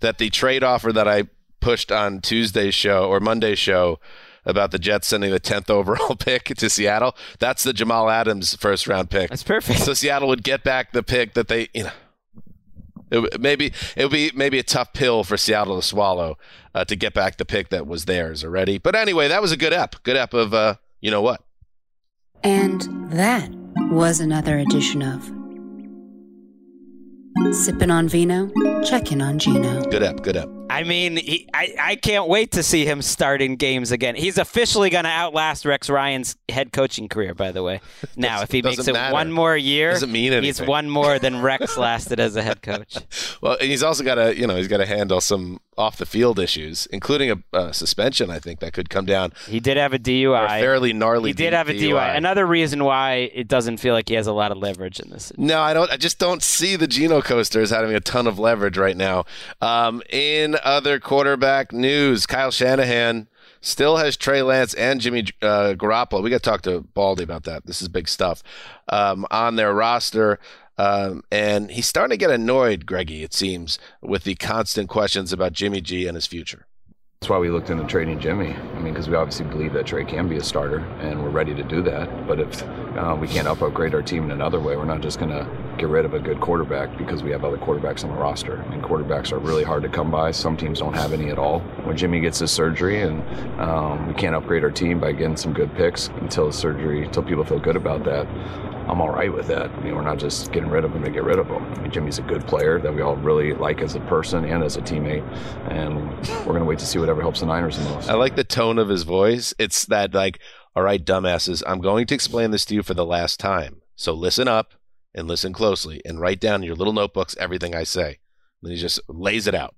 that the trade offer that I pushed on Tuesday's show or Monday's show about the Jets sending the 10th overall pick to Seattle, that's the Jamal Adams first round pick. That's perfect. So Seattle would get back the pick that they, you know, it, maybe it would be maybe a tough pill for Seattle to swallow uh, to get back the pick that was theirs already. But anyway, that was a good ep, good ep of uh, you know what. And that was another edition of Sippin' on Vino, Checkin' on Geno. Good up, good up. I mean, he, I I can't wait to see him starting games again. He's officially going to outlast Rex Ryan's head coaching career. By the way, now if he makes it matter. one more year, Doesn't mean he's one more than Rex lasted as a head coach. Well, and he's also got to, you know, he's got to handle some off the field issues, including a uh, suspension. I think that could come down. He did have a DUI. A fairly gnarly. He did have a DUI. Another reason why it doesn't feel like he has a lot of leverage in this. No, I don't. I just don't see the Geno coaster as having a ton of leverage right now. Um, in other quarterback news, Kyle Shanahan still has Trey Lance and Jimmy uh, Garoppolo. We got to talk to Baldy about that. This is big stuff um, on their roster. Um, and he's starting to get annoyed, Greggy, it seems, with the constant questions about Jimmy G and his future. That's why we looked into trading Jimmy. I mean, because we obviously believe that Trey can be a starter, and we're ready to do that. But if uh, we can't up upgrade our team in another way, we're not just going to get rid of a good quarterback because we have other quarterbacks on the roster. I mean, quarterbacks are really hard to come by. Some teams don't have any at all. When Jimmy gets his surgery, and um, we can't upgrade our team by getting some good picks until the surgery, until people feel good about that. I'm all right with that. I mean, we're not just getting rid of him to get rid of him. I mean, Jimmy's a good player that we all really like as a person and as a teammate, and we're going to wait to see whatever helps the Niners the most. I like the tone of his voice. It's that like, all right, dumbasses, I'm going to explain this to you for the last time. So listen up and listen closely and write down in your little notebooks everything I say. And he just lays it out.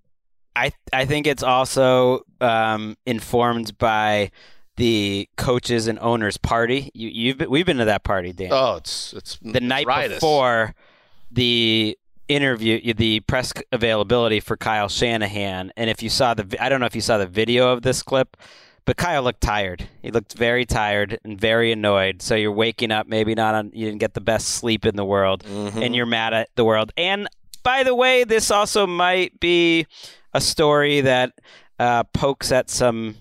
I I think it's also um, informed by the coaches and owners party. You you've been, we've been to that party, Dan. Oh, it's it's the night riotous. before the interview, the press availability for Kyle Shanahan. And if you saw the, I don't know if you saw the video of this clip, but Kyle looked tired. He looked very tired and very annoyed. So you're waking up, maybe not on, you didn't get the best sleep in the world, Mm-hmm. and you're mad at the world. And by the way, this also might be a story that uh, pokes at some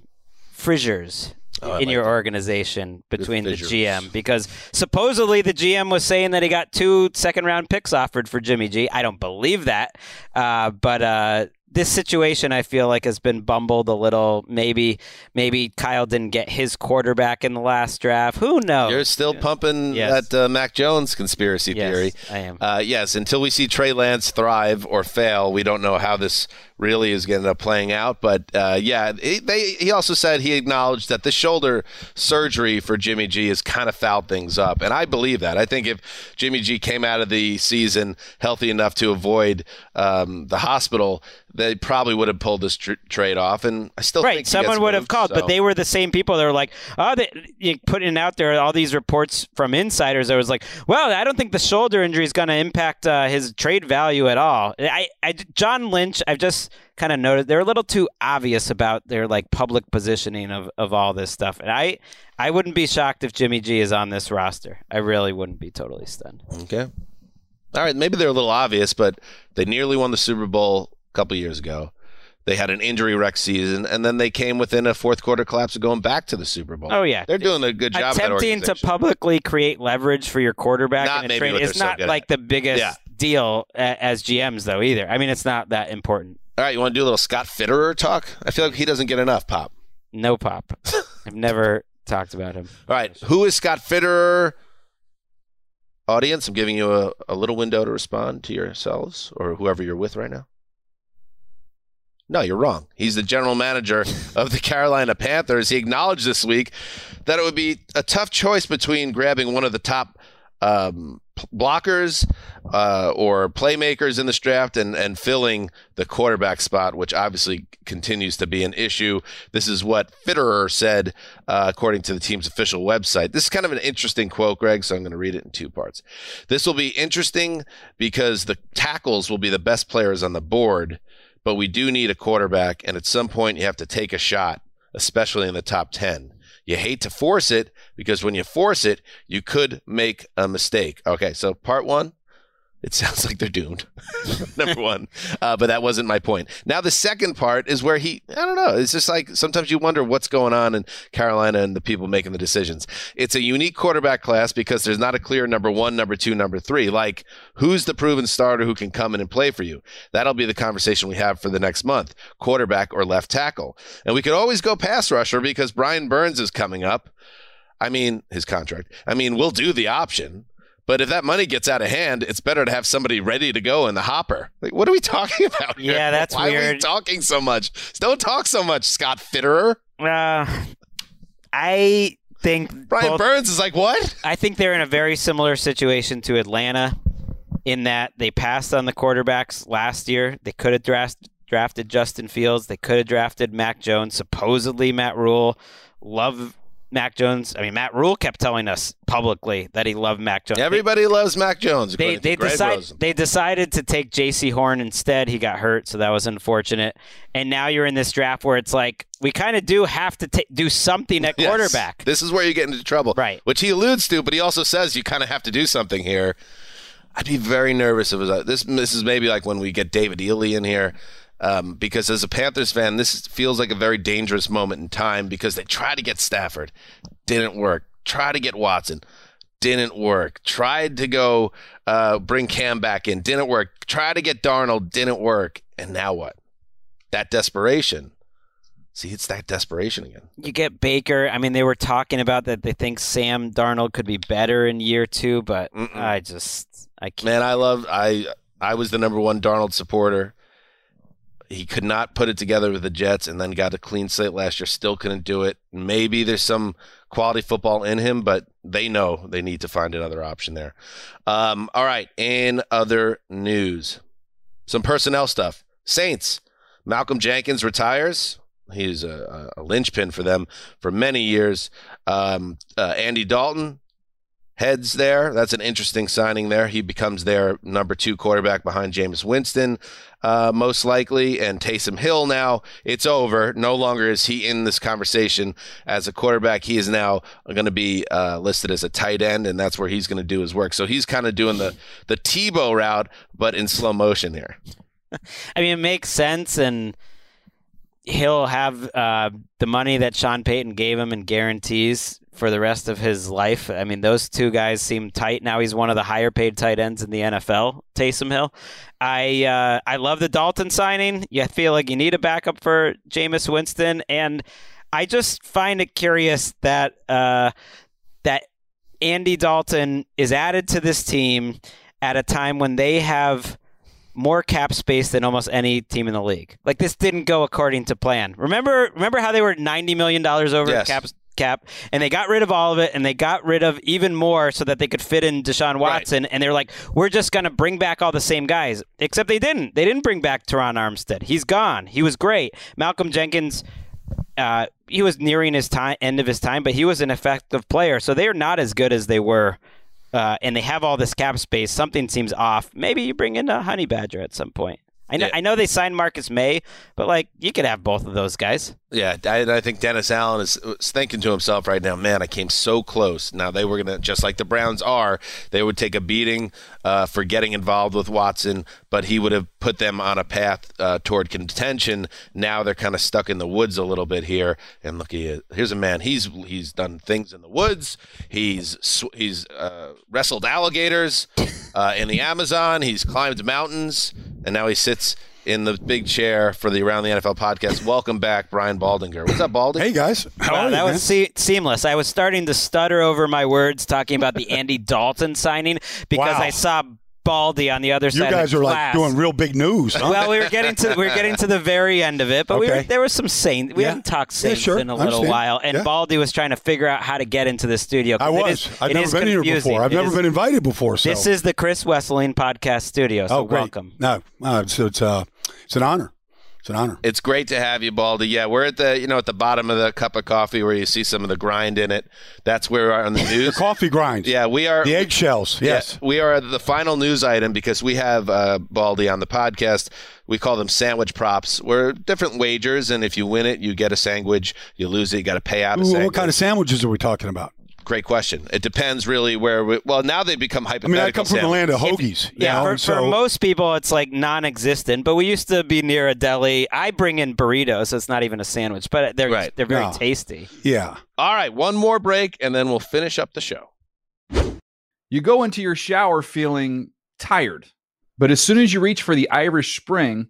fissures Oh, in like your that. organization between the fissures. GM because supposedly the GM was saying that he got two second round picks offered for Jimmy G. I don't believe that, uh, but uh, this situation I feel like has been bumbled a little. Maybe maybe Kyle didn't get his quarterback in the last draft. Who knows? You're still pumping Yes. that uh, Mac Jones conspiracy Yes, theory. I am. Uh, yes, until we see Trey Lance thrive or fail, we don't know how this really is going to end up playing out. But uh, yeah, he, they, he also said he acknowledged that the shoulder surgery for Jimmy G has kind of fouled things up, and I believe that. I think if Jimmy G came out of the season healthy enough to avoid um, the hospital, they probably would have pulled this tr- trade off. And I still right. think Someone would have called, so. but they were the same people that were like, oh, they, putting out there all these reports from insiders. that was like, well, I don't think the shoulder injury is going to impact uh, his trade value at all. I, I, John Lynch, I've just kind of noticed they're a little too obvious about their like public positioning of, of all this stuff, and I, I wouldn't be shocked if Jimmy G is on this roster. I really wouldn't be totally stunned. Okay. All right, maybe they're a little obvious, but they nearly won the Super Bowl a couple years ago. They had an injury wreck season, and then they came within a fourth quarter collapse of going back to the Super Bowl. Oh yeah, they're doing a good job. of that Attempting to publicly create leverage for your quarterback Not in a trade is they're so not like at. the biggest Yeah. deal as GMs though either. I mean, it's not that important. All right, you want to do a little Scott Fitterer talk? I feel like he doesn't get enough pop. No pop. I've never talked about him. All right, who is Scott Fitterer? Audience, I'm giving you a, a little window to respond to yourselves or whoever you're with right now. No, you're wrong. He's the general manager of the Carolina Panthers. He acknowledged this week that it would be a tough choice between grabbing one of the top um, blockers uh, or playmakers in this draft and, and filling the quarterback spot, which obviously continues to be an issue. This is what Fitterer said, uh, according to the team's official website. This is kind of an interesting quote, Gregg, so I'm going to read it in two parts. This will be interesting because the tackles will be the best players on the board, but we do need a quarterback, and at some point you have to take a shot, especially in the top 10. You hate to force it because when you force it, you could make a mistake. Okay, so part one, it sounds like they're doomed. Number one. Uh, but that wasn't my point. Now, the second part is where he, I don't know, it's just like sometimes you wonder what's going on in Carolina and the people making the decisions. It's a unique quarterback class because there's not a clear number one, number two, number three. Like, who's the proven starter who can come in and play for you? That'll be the conversation we have for the next month quarterback or left tackle. And we could always go pass rusher because Brian Burns is coming up. I mean, his contract. I mean, we'll do the option. But if that money gets out of hand, it's better to have somebody ready to go in the hopper. Like, what are we talking about here? Yeah, that's Why are we weird. talking so much? Don't talk so much, Scott Fitterer. Uh, I think Brian both- Burns is like, what? I think they're in a very similar situation to Atlanta in that they passed on the quarterbacks last year. They could have draft, drafted Justin Fields. They could have drafted Mac Jones. Supposedly, Matt Rhule. Love Mac Jones. I mean, Matt Rhule kept telling us publicly that he loved Mac Jones. Everybody loves Mac Jones. They, they, decide, they decided to take Jaycee Horn instead. He got hurt, so that was unfortunate. And now you're in this draft where it's like we kind of do have to ta- do something at Yes. quarterback. This is where you get into trouble. Right. Which he alludes to, but he also says you kind of have to do something here. I'd be very nervous if it was uh, this. This is maybe like when we get David Ely in here, um, because as a Panthers fan, this feels like a very dangerous moment in time because they tried to get Stafford, didn't work. Try to get Watson, didn't work. Tried to go uh, bring Cam back in, didn't work. Tried to get Darnold, didn't work. And now what? That desperation. See, it's that desperation again. You get Baker. I mean, they were talking about that they think Sam Darnold could be better in year two, but I just I can't. Man, I love I I was the number one Darnold supporter. He could not put it together with the Jets and then got a clean slate last year, still couldn't do it. Maybe there's some quality football in him, but they know they need to find another option there. Um, all right, in other news, some personnel stuff. Saints, Malcolm Jenkins retires. He's a, a linchpin for them for many years. Um, uh, Andy Dalton heads there. That's an interesting signing there. He becomes their number two quarterback behind Jameis Winston, uh, most likely, and Taysom Hill. Now it's over. No longer is he in this conversation as a quarterback. He is now going to be uh, listed as a tight end, and that's where he's going to do his work. So he's kind of doing the the Tebow route, but in slow motion here. I mean, it makes sense, and he'll have uh, the money that Sean Payton gave him and guarantees for the rest of his life. I mean, those two guys seem tight. Now he's one of the higher paid tight ends in the NFL, Taysom Hill. I uh, I love the Dalton signing. You feel like you need a backup for Jameis Winston, and I just find it curious that uh, that Andy Dalton is added to this team at a time when they have more cap space than almost any team in the league. Like this didn't go according to plan. Remember remember how they were 90 million dollars over Yes. cap cap and they got rid of all of it and they got rid of even more so that they could fit in Deshaun Watson and they're like we're just going to bring back all the same guys except they didn't. They didn't bring back Terron Armstead. He's gone. He was great. Malcolm Jenkins uh, he was nearing his time end of his time, but he was an effective player. So they are not as good as they were, uh, and they have all this cap space. Something seems off. Maybe you bring in a honey badger at some point. I know, Yeah. I know they signed Marcus Maye, but like you could have both of those guys. Yeah, I, I think Dennis Allen is, thinking to himself right now, man, I came so close. Now they were going to, just like the Browns are, they would take a beating uh, for getting involved with Watson, but he would have put them on a path uh, toward contention. Now they're kind of stuck in the woods a little bit here. And look, he, here's a man. He's he's done things in the woods. He's he's uh, wrestled alligators uh, in the Amazon. He's climbed mountains, and now he sits in the big chair for the Around the NFL podcast. Welcome back, Brian Baldinger. What's up, Baldinger? Hey guys, how Wow, are you? that man? was se- seamless. I was starting to stutter over my words talking about the Andy Dalton signing because Wow. I saw Baldy on the other You side. You guys are the like doing real big news. Huh? Well, we were getting to we were getting to the very end of it, but we were, there was some Saints. We Yeah. haven't talked Yeah, Saints sure. in a little while, and Yeah. Baldy was trying to figure out how to get into the studio. I was. Is, I've it never been here confusing. before. I've It never is- been invited before. So. This is the Chris Wesseling podcast studio. So oh, great. welcome. No, uh, it's it's, uh, it's an honor. It's an honor. It's great to have you, Baldy. Yeah, we're at the you know at the bottom of the cup of coffee where you see some of the grind in it. That's where we are on the news. The coffee grinds. Yeah, we are The eggshells. Yeah, Yes. we are the final news item because we have uh, Baldy on the podcast. We call them sandwich props. We're different wagers, and if you win it, you get a sandwich. You lose it, you got to pay out a Ooh, sandwich. what kind of sandwiches are we talking about? Great question. It depends really where. We, well, now they become I mean, I come from the land of hoagies. you Yeah, for, and for most people, it's like non-existent. But we used to be near a deli. I bring in burritos, so it's not even a sandwich, but they're Right. they're very No. tasty. yeah. All right, one more break, and then we'll finish up the show. You go into your shower feeling tired, but as soon as you reach for the Irish Spring,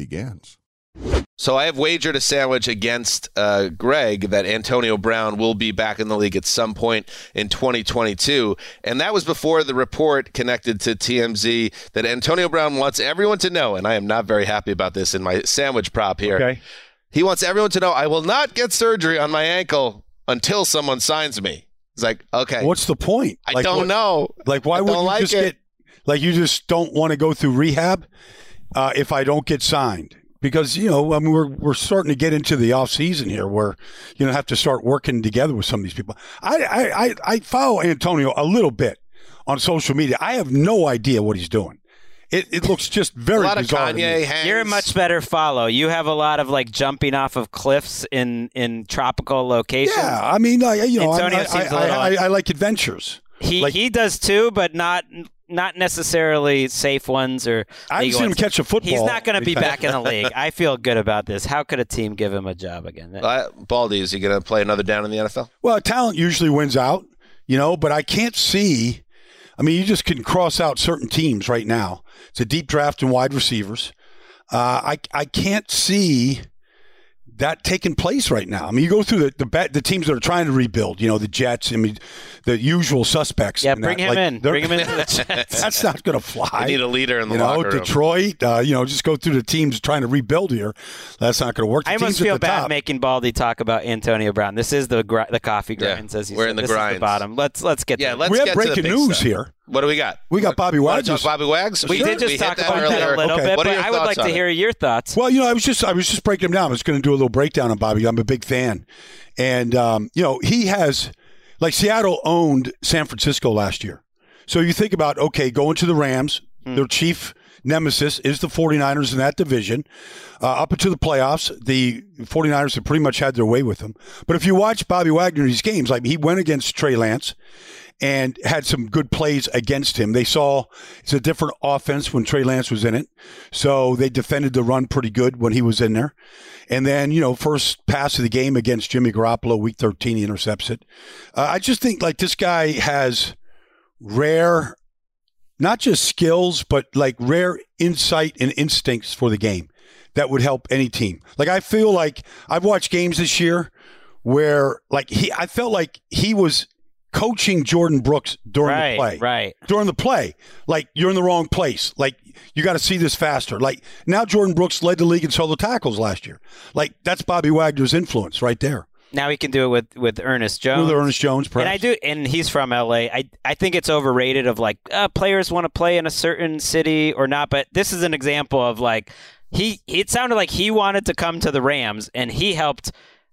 begins. So I have wagered a sandwich against uh, Gregg that Antonio Brown will be back in the league at some point in 2022, and that was before the report connected to TMZ that Antonio Brown wants everyone to know, and I am not very happy about this in my sandwich prop here. Okay. He wants everyone to know I will not get surgery on my ankle until someone signs me. He's like, okay, What's the point? I don't what- know. Like, why would you like just it. get like you just don't want to go through rehab uh, if I don't get signed? Because you know, I mean, we're we're starting to get into the off season here, where you know have to start working together with some of these people. I I I, I follow Antonio a little bit on social media. I have no idea what he's doing. It, it looks just very a lot of bizarre to me. Kanye hangs. You're a much better follow. You have a lot of like jumping off of cliffs in in tropical locations. Yeah, I mean, I, you know, I, Antonio I, seems a I, little- I, I like adventures. He Like- he does too, but not not necessarily safe ones or. I haven't legal seen him catch a football. He's not going to be back in the league. I feel good about this. How could a team give him a job again? Uh, Baldy, is he going to play another down in the NFL? Well, talent usually wins out, you know, but I can't see. I mean, you just can cross out certain teams right now. It's a deep draft in wide receivers. Uh, I I can't see that taking place right now. I mean, you go through the the, bet, the teams that are trying to rebuild. You know, the Jets. I mean, the usual suspects. Yeah, bring that. him Like, in. Bring him into the Jets. That's not going to fly. They need a leader in the you know, locker room. Detroit. Uh, you know, just go through the teams trying to rebuild here. That's not going to work. The I teams must at feel the bad top- making Baldy talk about Antonio Brown. This is the gr- the coffee Yeah, grind. says he we're said. in the this is the bottom. Let's let's get. Yeah, to let's We have get to the breaking news stuff. here. What do we got? We got Bobby Want to Wags. talk Bobby Wags? We Sure. did just hit talk that about that earlier. a little Okay. bit, What are but your I would like to it? hear your thoughts. Well, you know, I was just I was just breaking him down. I was going to do a little breakdown on Bobby. I'm a big fan, and um, you know, he has like Seattle owned San Francisco last year. So you think about okay, going to the Rams, their chief nemesis is the 49ers in that division. Uh, up into the playoffs, the 49ers have pretty much had their way with them. But if you watch Bobby Wagner's games, like he went against Trey Lance and had some good plays against him. They saw it's a different offense when Trey Lance was in it. So they defended the run pretty good when he was in there. And then, you know, first pass of the game against Jimmy Garoppolo, week 13, he intercepts it. Uh, I just think like this guy has rare, not just skills, but like rare insight and instincts for the game that would help any team. Like I feel like I've watched games this year where like he I felt like he was coaching Jordyn Brooks during Right, the play. right. During the play. Like you're in the wrong place. Like you got to see this faster. Like now Jordyn Brooks led the league in solo tackles last year. Like that's Bobby Wagner's influence right there. Now he can do it with with Ernest Jones. With Ernest Jones, And I do, and he's from LA. I I think it's overrated of like uh, players want to play in a certain city or not. But this is an example of like he. It sounded like he wanted to come to the Rams, and he helped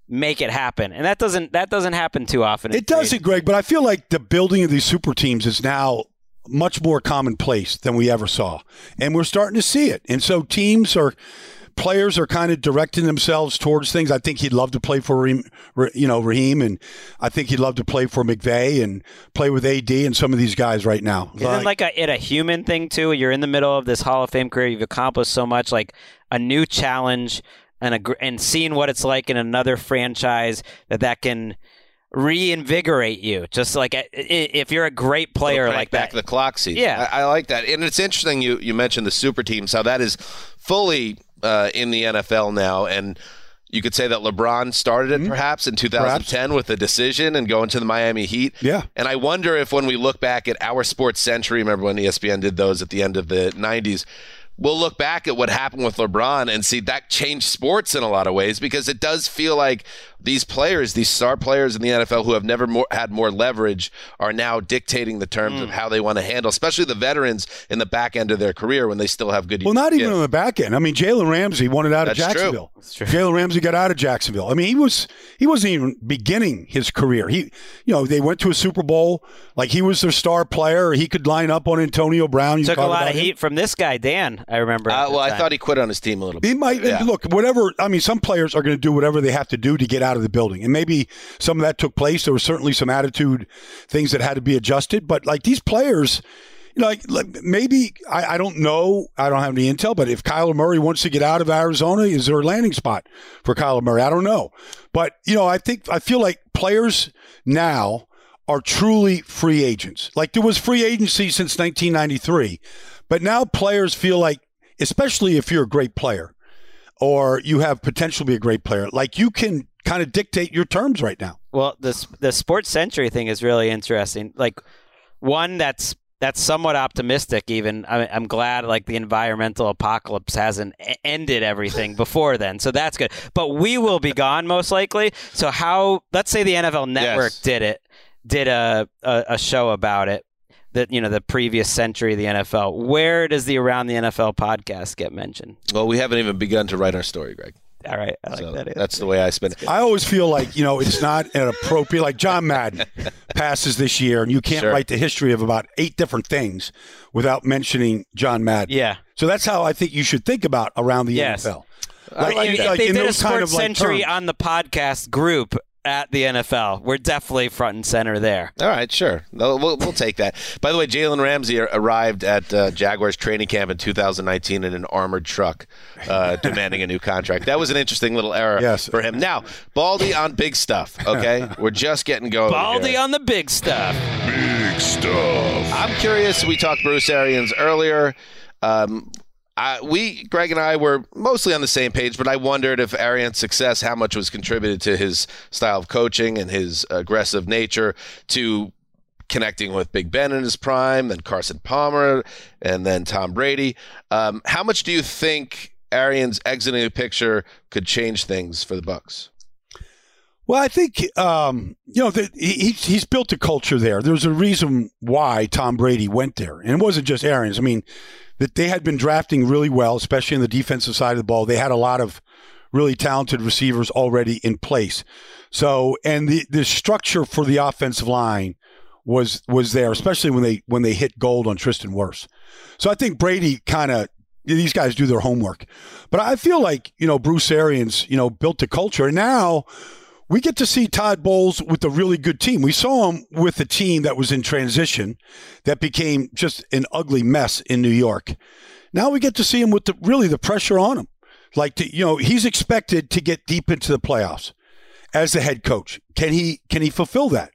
make it happen. And that doesn't that doesn't happen too often. It doesn't, Greg, but I feel like the building of these super teams is now much more commonplace than we ever saw. And we're starting to see it. And so teams are players are kind of directing themselves towards things. I think he'd love to play for Raheem, you know, Raheem and I think he'd love to play for McVay and play with AD and some of these guys right now. Isn't like a, it a human thing too? You're in the middle of this Hall of Fame career. You've accomplished so much, like a new challenge and a and seeing what it's like in another franchise that that can reinvigorate you. Just like i- i- if you're a great player Crank like back that. the clock season. Yeah. I, I like that, and it's interesting. You you mentioned the super teams, how that is fully uh, in the NFL now, and you could say that LeBron started Mm-hmm. it perhaps in 2010 with a decision and going to the Miami Heat. Yeah. And I wonder if when we look back at our sports century, remember when ESPN did those at the end of the 90s. We'll look back at what happened with LeBron and see that changed sports in a lot of ways because it does feel like these players, these star players in the NFL who have never more, had more leverage, are now dictating the terms Mm. of how they want to handle, especially the veterans in the back end of their career when they still have good. Well, not even yeah. on the back end. I mean, Jalen Ramsey wanted out of That's true. Jacksonville. Jalen Ramsey got out of Jacksonville. I mean, he was he wasn't even beginning his career. He, you know, they went to a Super Bowl. Like he was their star player. He could line up on Antonio Brown. You Took a lot about of him. heat from this guy, Dan. I remember. Uh, well, I thought he quit on his team a little bit. He might Yeah. look whatever. I mean, some players are going to do whatever they have to do to get out of the building, and maybe some of that took place. There was certainly some attitude things that had to be adjusted, but like these players. You know, like, like maybe I, I don't know. I don't have any intel, but if Kyler Murray wants to get out of Arizona, is there a landing spot for Kyler Murray? I don't know, but you know, I think I feel like players now are truly free agents. Like there was free agency since 1993, but now players feel like, especially if you're a great player or you have potential to be a great player, like you can kind of dictate your terms right now. Well, the the sports century thing is really interesting. Like one that's that's somewhat optimistic. Even I, I'm glad like the environmental apocalypse hasn't ended everything before then, so that's good. But we will be gone most likely. So how? Let's say the NFL Network Yes. did it, did a, a a show about it. That you know the previous century of the NFL. Where does the Around the NFL podcast get mentioned? Well, we haven't even begun to write our story, Gregg. All right, I like So that. that's the way I spend it. I always feel like, you know, it's not an appropriate, like John Madden passes this year, and you can't Sure. write the history of about eight different things without mentioning John Madden. Yeah. So that's how I think you should think about around the Yes. NFL. Like, if, if they in did a those kind of, like, century terms. on the podcast group at the NFL, we're definitely front and center there. All right, sure. No, we'll, we'll take that. By the way, Jalen Ramsey arrived at uh, Jaguars training camp in 2019 in an armored truck, uh, demanding a new contract. That was an interesting little error Yes. for him. Now, Baldy on big stuff. Okay, we're just getting going. Baldy here. on the big stuff. Big stuff. I'm curious. We talked Bruce Arians earlier. Um, I, we, Gregg and I, were mostly on the same page, but I wondered if Arians' success, how much was contributed to his style of coaching and his aggressive nature to connecting with Big Ben in his prime, then Carson Palmer, and then Tom Brady. Um, how much do you think Arians exiting the picture could change things for the Bucs? Well, I think um, you know that he, he's- he's built a culture there. There's a reason why Tom Brady went there, and it wasn't just Arians. I mean, that they had been drafting really well, especially on the defensive side of the ball. They had a lot of really talented receivers already in place. So, and the the structure for the offensive line was was there, especially when they when they hit gold on Tristan Wirfs. So I think Brady kind of these guys do their homework, but I feel like you know Bruce Arians, you know, built a culture, and now we get to see Todd Bowles with a really good team. We saw him with a team that was in transition that became just an ugly mess in New York. Now we get to see him with the really the pressure on him. Like to, you know, he's expected to get deep into the playoffs as the head coach. Can he can he fulfill that?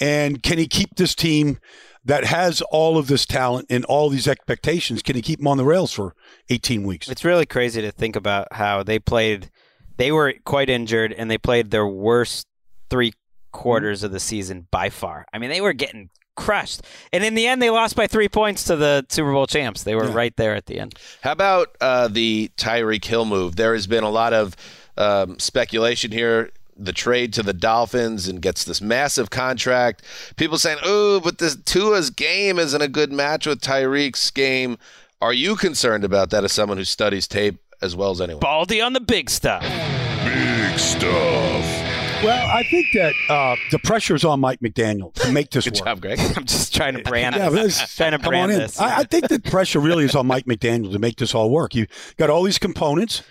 And can he keep this team that has all of this talent and all these expectations, can he keep him on the rails for 18 weeks? It's really crazy to think about how they played. They were quite injured, and they played their worst three quarters of the season by far. I mean, they were getting crushed, and in the end, they lost by three points to the Super Bowl champs. They were right there at the end. How about uh, the Tyreek Hill move? There has been a lot of um, speculation here. The trade to the Dolphins and gets this massive contract. People saying, "Oh, but this Tua's game isn't a good match with Tyreek's game." Are you concerned about that as someone who studies tape as well as anyone? Baldy on the big stuff. Big stuff. Well, I think that uh, the is on Mike McDaniel to make this Good work. job, Gregg. I'm just trying to brand. Yeah, this. this- trying to brand this. I, I think the pressure really is on Mike McDaniel to make this all work. You got all these components.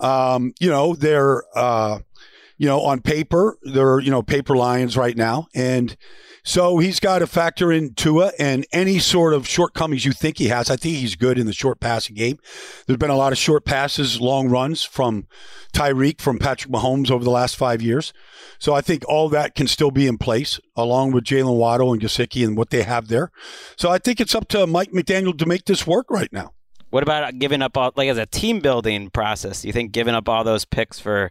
Um, you know, they're uh, you know on paper they're you know paper lions right now, and so he's got to factor in Tua and any sort of shortcomings you think he has. I think he's good in the short passing game. There's been a lot of short passes, long runs from Tyreek, from Patrick Mahomes over the last five years. So I think all that can still be in place, along with Jaylen Waddle and Gesicki and what they have there. So I think it's up to Mike McDaniel to make this work right now. What about giving up all like as a team building process? Do you think giving up all those picks for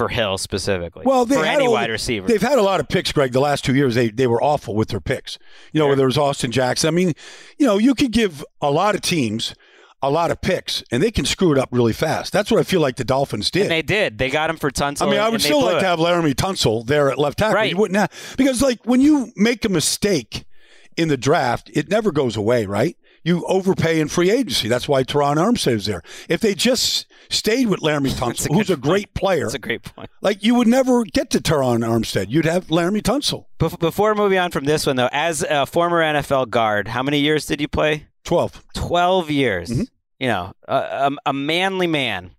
for Hill specifically? Well, they for had any all- wide receiver. They've had a lot of picks, Gregg. The last two years, they they were awful with their picks. You know, whether it was Austin Jackson. I mean, you know, you could give a lot of teams a lot of picks, and they can screw it up really fast. That's what I feel like the Dolphins did. And they did. They got him for Tunsil. I mean, I would still like it. to have Laremy Tunsil there at left tackle. Right. You wouldn't have, because like when you make a mistake in the draft, it never goes away, right? You overpay in free agency. That's why Terron Armstead is there. If they just stayed with Laremy Tunsil, who's a great player, That's a great point. like you would never get to Terron Armstead. You'd have Laremy Tunsil. Bef- Before moving on from this one, though, as a former NFL guard, how many years did you play? 12. 12 years. Mm-hmm. You know, a, a, a manly man,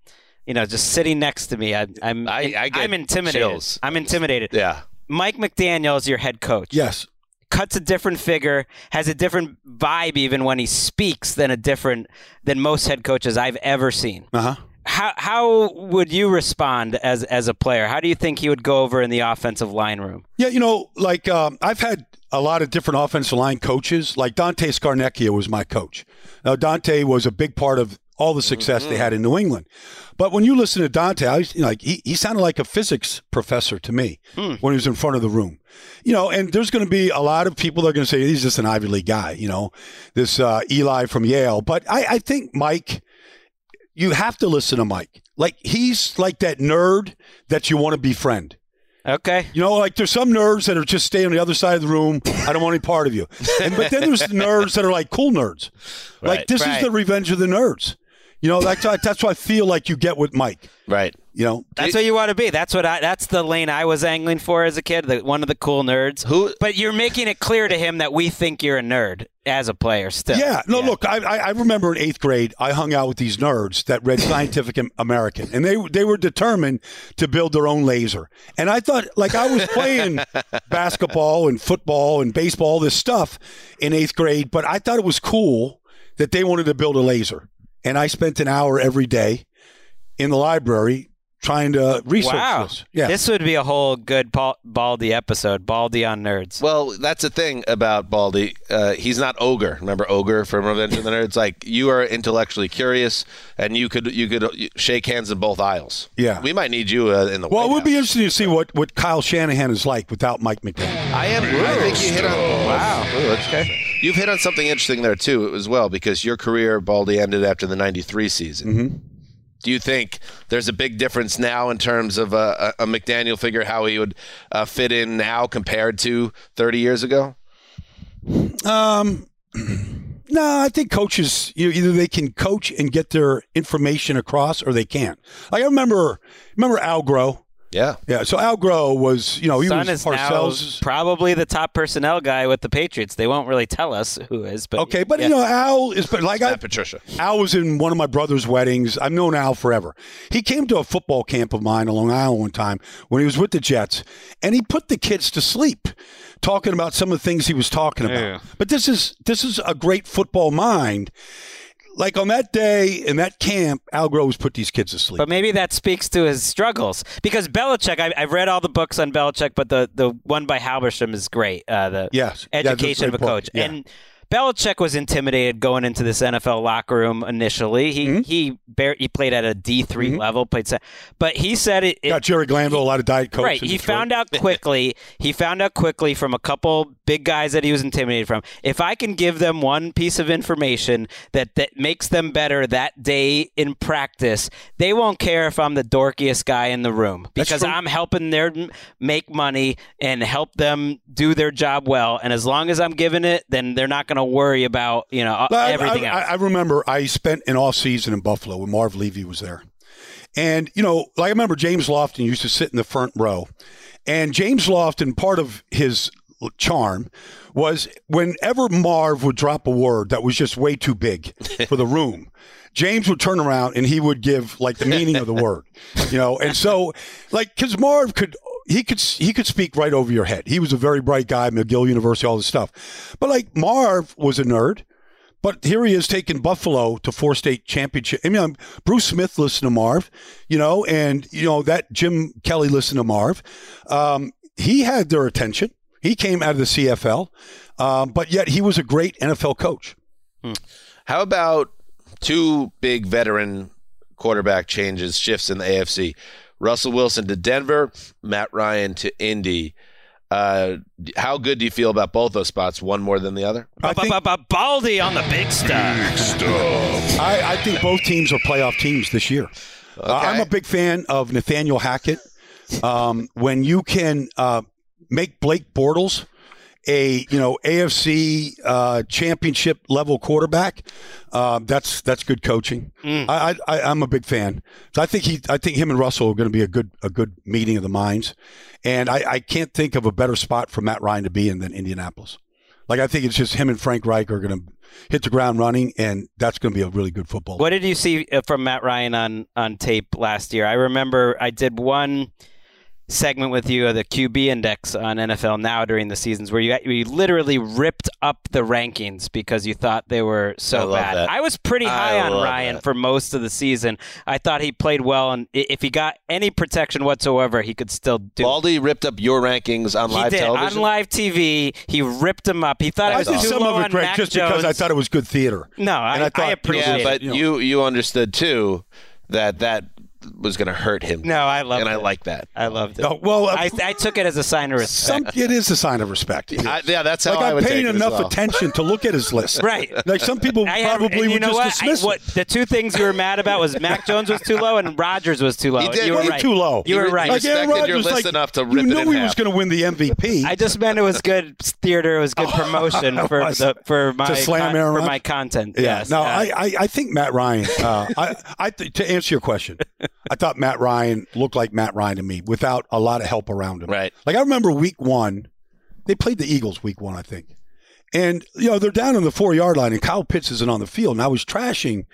you know, just sitting next to me. I, I'm, I, I get I'm intimidated. chills. I'm intimidated. Yeah. Mike McDaniel is your head coach. Yes. Cuts a different figure, has a different vibe even when he speaks than a different than most head coaches I've ever seen. Uh huh. How how would you respond as as a player? How do you think he would go over in the offensive line room? Yeah, you know, like um, I've had a lot of different offensive line coaches. Like Dante Scarnecchia was my coach. Now Dante was a big part of all the success they had in New England. But when you listen to Dante, I you know, like he, he sounded like a physics professor to me Hmm. when he was in front of the room. You know, and there's going to be a lot of people that are going to say he's just an Ivy League guy. You know, this uh, Eli from Yale. But I, I think Mike you have to listen to Mike. Like he's like that nerd that you want to befriend. Okay. You know, like there's some nerds that are just stay on the other side of the room. I don't want any part of you. And but then there's the nerds that are like cool nerds. Like this Right. is the revenge of the nerds. You know, that's that's what I feel like you get with Mike. Right. You know, That's what you want to be. That's what I. That's the lane I was angling for as a kid. The, one of the cool nerds. Who? But you're making it clear to him that we think you're a nerd as a player. Still. Yeah, no, look, I, I I remember in eighth grade, I hung out with these nerds that read Scientific American, and they they were determined to build their own laser. And I thought, like, I was playing basketball and football and baseball, this stuff in eighth grade, but I thought it was cool that they wanted to build a laser. And I spent an hour every day in the library trying to research Wow. this. Yeah. This would be a whole good Baldy episode. Baldy on nerds. Well, that's the thing about Baldy. Uh, he's not ogre. Remember ogre from Revenge of the Nerds? Like you are intellectually curious, and you could you could shake hands in both aisles. Yeah. we might need you uh, in the. well, it White would be interesting to see what, what Kyle Shanahan is like without Mike McDaniel. I am. I think you hit on. Wow. okay. You've hit on something interesting there too, as well, because your career, Baldy, ended after the '93 season. Mm-hmm. Do you think there's a big difference now in terms of a, a McDaniel figure, how he would uh, fit in now compared to 30 years ago? Um, no, I think coaches, you know, either they can coach and get their information across, or they can't. Like I remember, remember Al Groh. Yeah, yeah. So Al Groh was, you know, he Son was is Parcells. now probably the top personnel guy with the Patriots. They won't really tell us who is, but Okay, but yeah. you know, Al is but like I, Patricia. Al was in one of my brother's weddings. I've known Al forever. He came to a football camp of mine on Long Island one time when he was with the Jets, and he put the kids to sleep, talking about some of the things he was talking about. Yeah. But this is this is a great football mind. Like on that day in that camp, Al Groves put these kids to sleep. But maybe that speaks to his struggles because Belichick. I, I've read all the books on Belichick, but the, the one by Halberstam is great. Uh, the Yes. Yeah, education of a coach. Yeah. And Belichick was intimidated going into this NFL locker room initially. He Mm-hmm. he bar- he played at a D 3 level, played, se- but he said it. it Got Jerry Glanville, a lot of diet coke. Right. He Detroit. found out quickly. he found out quickly from a couple big guys that he was intimidated from. If I can give them one piece of information that that makes them better that day in practice, they won't care if I'm the dorkiest guy in the room because I'm helping them make money and help them do their job well. And as long as I'm giving it, then they're not going to worry about you know I- everything I, else. I, I remember I spent an off season in Buffalo when Marv Levy was there. And, you know, like I remember James Lofton used to sit in the front row. And James Lofton, part of his charm was whenever Marv would drop a word that was just way too big for the room, James would turn around and he would give like the meaning of the word, you know. And so, like, because Marv could he could he could speak right over your head. He was a very bright guy, McGill University, all this stuff. But like Marv was a nerd. But here he is taking Buffalo to four state championship. I mean, um, Bruce Smith listened to Marv, you know, and you know that Jim Kelly listened to Marv. Um, he had their attention. He came out of the CFL, um, but yet he was a great NFL coach. How about two big veteran quarterback changes, shifts in the AFC? Russell Wilson to Denver, Matt Ryan to Indy. Uh, how good do you feel about both those spots? One more than the other? Baldy on the big stuff. I, I think both teams are playoff teams this year. Uh, I'm a big fan of Nathaniel Hackett. Um, when you can uh, make Blake Bortles a you know AFC uh, championship level quarterback, uh, that's that's good coaching. I, I I'm a big fan. So I think he I think him and Russell are going to be a good a good meeting of the minds, and I, I can't think of a better spot for Matt Ryan to be in than Indianapolis. Like I think it's just him and Frank Reich are going to hit the ground running, and that's going to be a really good football. What did you see uh, from Matt Ryan on on tape last year? I remember I did one segment with you of the QB index on NFL Now during the seasons where you you literally ripped up the rankings because you thought they were so love bad. that. I was pretty I high on Ryan that. for most of the season. I thought he played well, and if he got any protection whatsoever, he could still do. Baldy ripped up your rankings on he live did television. on live TV. He ripped them up. He thought it I was did too some low of it, on Gregg, Mac just because I thought it was good theater. No, I, And I thought, I appreciate yeah, but it. you you understood too that that was going to hurt him. No, I love it. and I like that. I loved it. No, well, uh, I, I took it as a sign of Some, respect. it is a sign of respect. I, yeah, that's how like I I'm would paying take it as enough well. attention to look at his list. Right. Like some people I had- probably and you would know just what? dismiss I, what it. the two things you were mad about was Mac Jones was too low and Rodgers was too low. He did. You were Way right. too low. You were re- right. he Like Aaron respected your Rodgers, list like, enough to you rip it knew in he half. was going to win the MVP. I just meant it was good theater. It was good promotion for Was the for my to slam con- Aaron for Rodgers? my content. Yeah. Yes. No, Uh, I, I, I think Matt Ryan. Uh, I, I th- to answer your question, I thought Matt Ryan looked like Matt Ryan to me without a lot of help around him. Right. Like I remember week one, they played the Eagles week one, I think. And, you know, they're down on the four yard line and Kyle Pitts isn't on the field. And I was trashing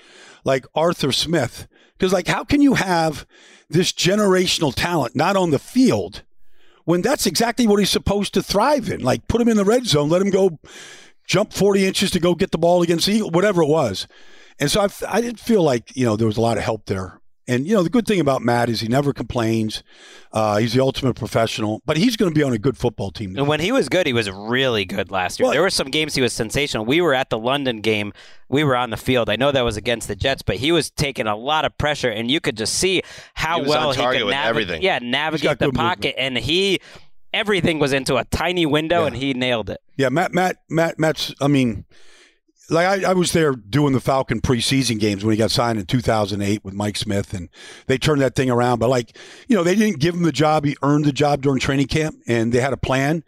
like Arthur Smith because, like, how can you have this generational talent not on the field when that's exactly what he's supposed to thrive in? Like, put him in the red zone, let him go jump 40 inches to go get the ball against the Eagle, whatever it was. And so I, I didn't feel like, you know, there was a lot of help there. And, you know, the good thing about Matt is he never complains. Uh, he's the ultimate professional, but he's going to be on a good football team. And when he was good, he was really good last year. Well- there were some games he was sensational. We were at the London game. We were on the field. I know that was against the Jets, but he was taking a lot of pressure, and you could just see how He well he could with navigate. everything. Yeah, navigate the good pocket, and he everything was into a tiny window, and he nailed it. Yeah, Matt, Matt, Matt, Matt's. I mean, like I, I was there doing the Falcon preseason games when he got signed in 2008 with Mike Smith, and they turned that thing around. But like, you know, they didn't give him the job; he earned the job during training camp, and they had a plan.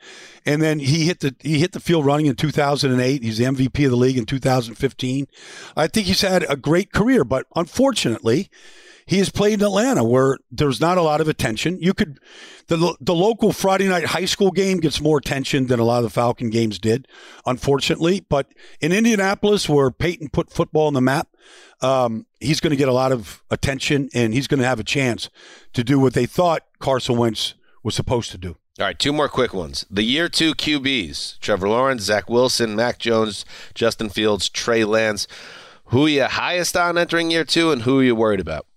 And then he hit the he hit the field running in 2008. He's the MVP of the league in 2015. I think he's had a great career, but unfortunately. He has played in Atlanta where there's not a lot of attention. You could, the, the local Friday night high school game gets more attention than a lot of the Falcon games did, unfortunately. But in Indianapolis, where Peyton put football on the map, um, he's going to get a lot of attention and he's going to have a chance to do what they thought Carson Wentz was supposed to do. All right, two more quick ones. The year two QBs Trevor Lawrence, Zach Wilson, Mac Jones, Justin Fields, Trey Lance. Who are you highest on entering year two, and who are you worried about?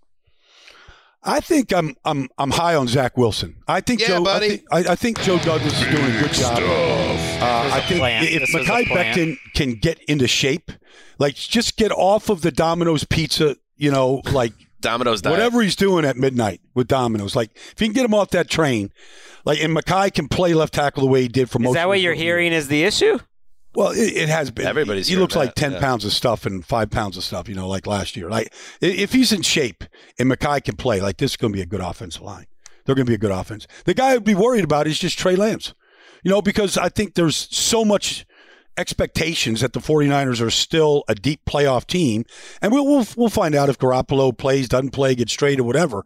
I think I'm I'm I'm high on Zach Wilson. I think Yeah, Joe. buddy. I think, I, I think Joe Douglas is doing a good job. Uh, I think plan. if This is a Mekhi plan. Becton can get into shape, like just get off of the Domino's pizza, you know, like Domino's diet. whatever he's doing at midnight with Domino's. Like if you can get him off that train, like and Mekhi can play left tackle the way he did for most. Is that of what his you're rookie hearing is the issue? Well, it, it has been. Everybody's He looks like ten yeah. pounds of stuff and five pounds of stuff. You know, like last year. Like if he's in shape and Mekhi can play, like this is going to be a good offensive line. They're going to be a good offense. The guy I'd be worried about is just Trey Lance. You know, because I think there's so much expectations that the 49ers are still a deep playoff team, and we'll we'll, we'll find out if Garoppolo plays, doesn't play, gets straight or whatever.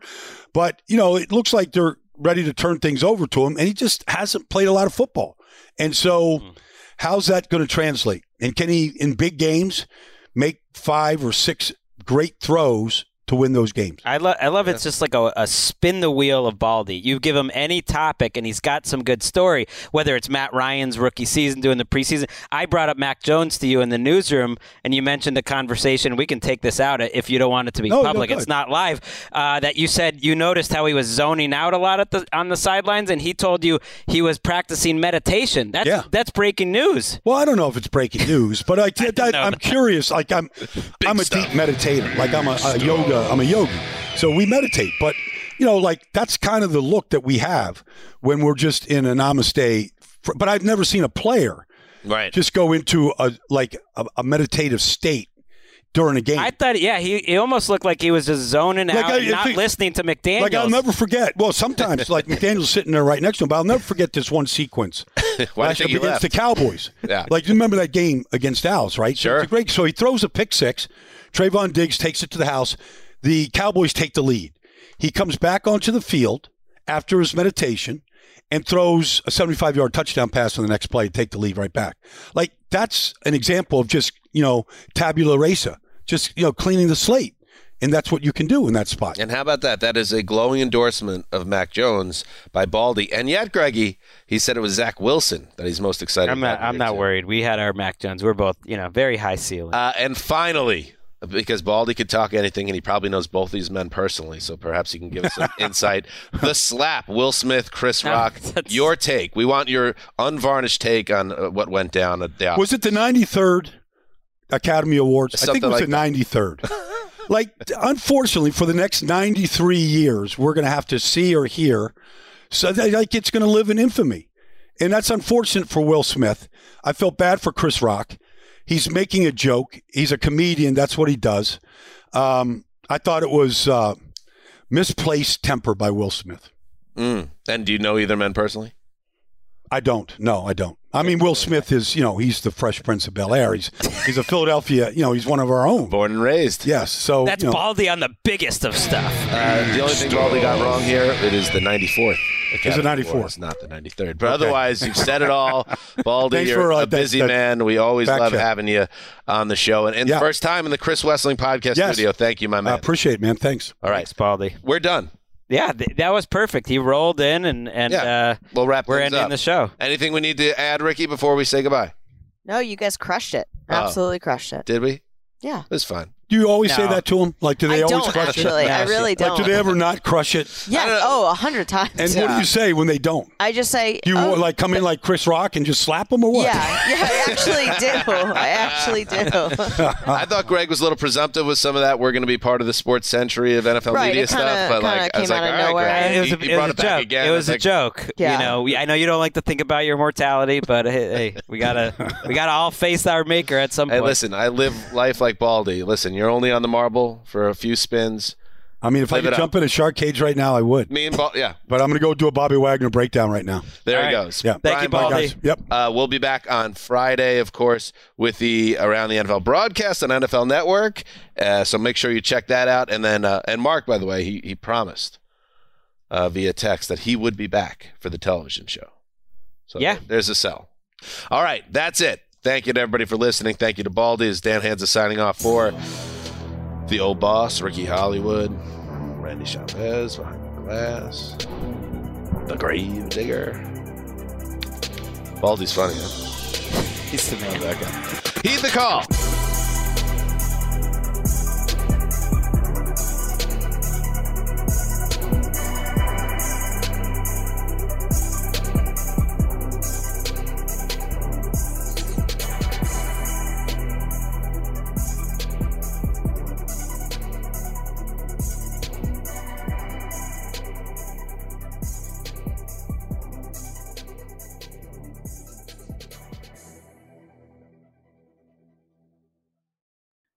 But you know, it looks like they're ready to turn things over to him, and he just hasn't played a lot of football. And so, hmm. How's that going to translate? And can he, in big games, make five or six great throws to win those games? I love. I love it's just like a, a spin the wheel of Baldy. You give him any topic, and he's got some good story. Whether it's Matt Ryan's rookie season doing the preseason, I brought up Mac Jones to you in the newsroom, and you mentioned the conversation. We can take this out if you don't want it to be No, no, public. good. it's not live. Uh, that you said you noticed how he was zoning out a lot at the on the sidelines, and he told you he was practicing meditation. That's Yeah. that's breaking news. Well, I don't know if it's breaking news, but I, I, know am that. curious. Like I'm, I'm a deep meditator. Like I'm a, a yoga. I'm a yogi. So we meditate, but you know, like that's kind of the look that we have when we're just in a namaste. fr- But I've never seen a player Right. just go into a like a, a meditative state during a game. I thought, yeah, he, he almost looked like he was just zoning Like, out, I- and not think- listening to McDaniel. Like I'll never forget. Well, sometimes like McDaniel's sitting there right next to him, but I'll never forget this one sequence. Why do you last think year he against left? the Cowboys. Yeah. Like you remember that game against Dallas, right? So Sure. it's a great. So he throws a pick six. Trevon Diggs takes it to the house. The Cowboys take the lead. He comes back onto the field after his meditation and throws a 75 yard touchdown pass on the next play, to take the lead right back. Like that's an example of just, you know, tabula rasa, just, you know, cleaning the slate. And that's what you can do in that spot. And how about that? That is a glowing endorsement of Mac Jones by Baldy. And yet, Greggy, he said it was Zach Wilson that he's most excited I'm not. I'm not too. worried. We had our Mac Jones. We're both, you know, very high ceiling. Uh, and finally, because Baldy could talk anything, and he probably knows both these men personally, so perhaps he can give us some insight. The slap, Will Smith, Chris Rock. that's- Your take. We want your unvarnished take on uh, what went down at the Was it the 93rd Academy Awards? I think it was like the 93rd. like, unfortunately, for the next 93 years, we're going to have to see or hear. So, that, like, it's going to live in infamy. And that's unfortunate for Will Smith. I felt bad for Chris Rock. He's making a joke. He's a comedian. That's what he does. Um, I thought it was uh, misplaced temper by Will Smith. Mm. And do you know either men personally? I don't. No, I don't. I mean, Will Smith is, you know, he's the Fresh Prince of Bel Air. He's he's a Philadelphia, you know, he's one of our own. Born and raised. Yes. So That's you know, Baldy on the biggest of stuff. Uh, the only thing Baldy got wrong here, it is the 94th. Is it Academy 94th? Awards, not the 93rd. But otherwise, you've said it all. Baldy, Thanks you're for, uh, a that- busy that man. We always love check. having you on the show. And, and Yeah. first time in the Chris Wesseling podcast Yes. studio. Thank you, my I man. appreciate it, man. Thanks. all right. Thanks, Baldy. We're done. Yeah, th- that was perfect. He rolled in, and and Yeah. uh, We'll wrap we're ending up. the show. Anything we need to add, Ricky, before we say goodbye? No, you guys crushed it. Oh. Absolutely crushed it. Did we? Yeah. It was fun. Do you always say that to him? Like, do they I always don't crush actually. it? I really don't. do they ever not crush it? yeah. Oh, a hundred times. And what do you say when they don't? I just say. Do you oh, like come in like Chris Rock and just slap them or what? Yeah, yeah, I actually do. I actually do. I thought Gregg was a little presumptive with some of that. We're going to be part of the sports century of NFL Right, media kinda- stuff. But like, kinda I was came like, of all right, nowhere. Gregg. It was a, you, you it brought was it back joke. again. It I was a like, joke. Yeah. You know, we, I know you don't like to think about your mortality, but hey, hey, we gotta we gotta all face our maker at some Hey, point. listen, I live life like Baldy. Listen, you're only on the marble for a few spins. I mean, if I could jump up. in a shark cage right now, I would. Me and Baldy, yeah, But I'm going to go do a Bobby Wagner breakdown right now. there All he right. goes. Yeah. Thank Brian you, Baldy. Yep. Uh, we'll be back on Friday, of course, with the Around the NFL broadcast on NFL Network. Uh, so make sure you check that out. And then, uh, and Mark, by the way, he, he promised uh, via text that he would be back for the television show. So Yeah. there's a sell. All right, that's it. Thank you to everybody for listening. Thank you to Baldy. As Dan Hanzus signing off for the old boss, Ricky Hollywood, Randy Chavez behind the glass, the grave digger. Baldy's funny, huh? He's the man. Heed the call.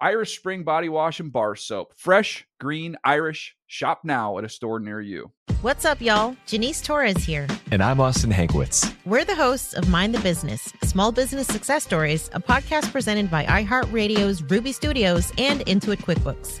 Irish Spring Body Wash and Bar Soap. Fresh, green, Irish. Shop now at a store near you. What's up, y'all? Janice Torres here. And I'm Austin Hankwitz. We're the hosts of Mind the Business Small Business Success Stories, a podcast presented by iHeartRadio's Ruby Studios and Intuit QuickBooks.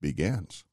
begins.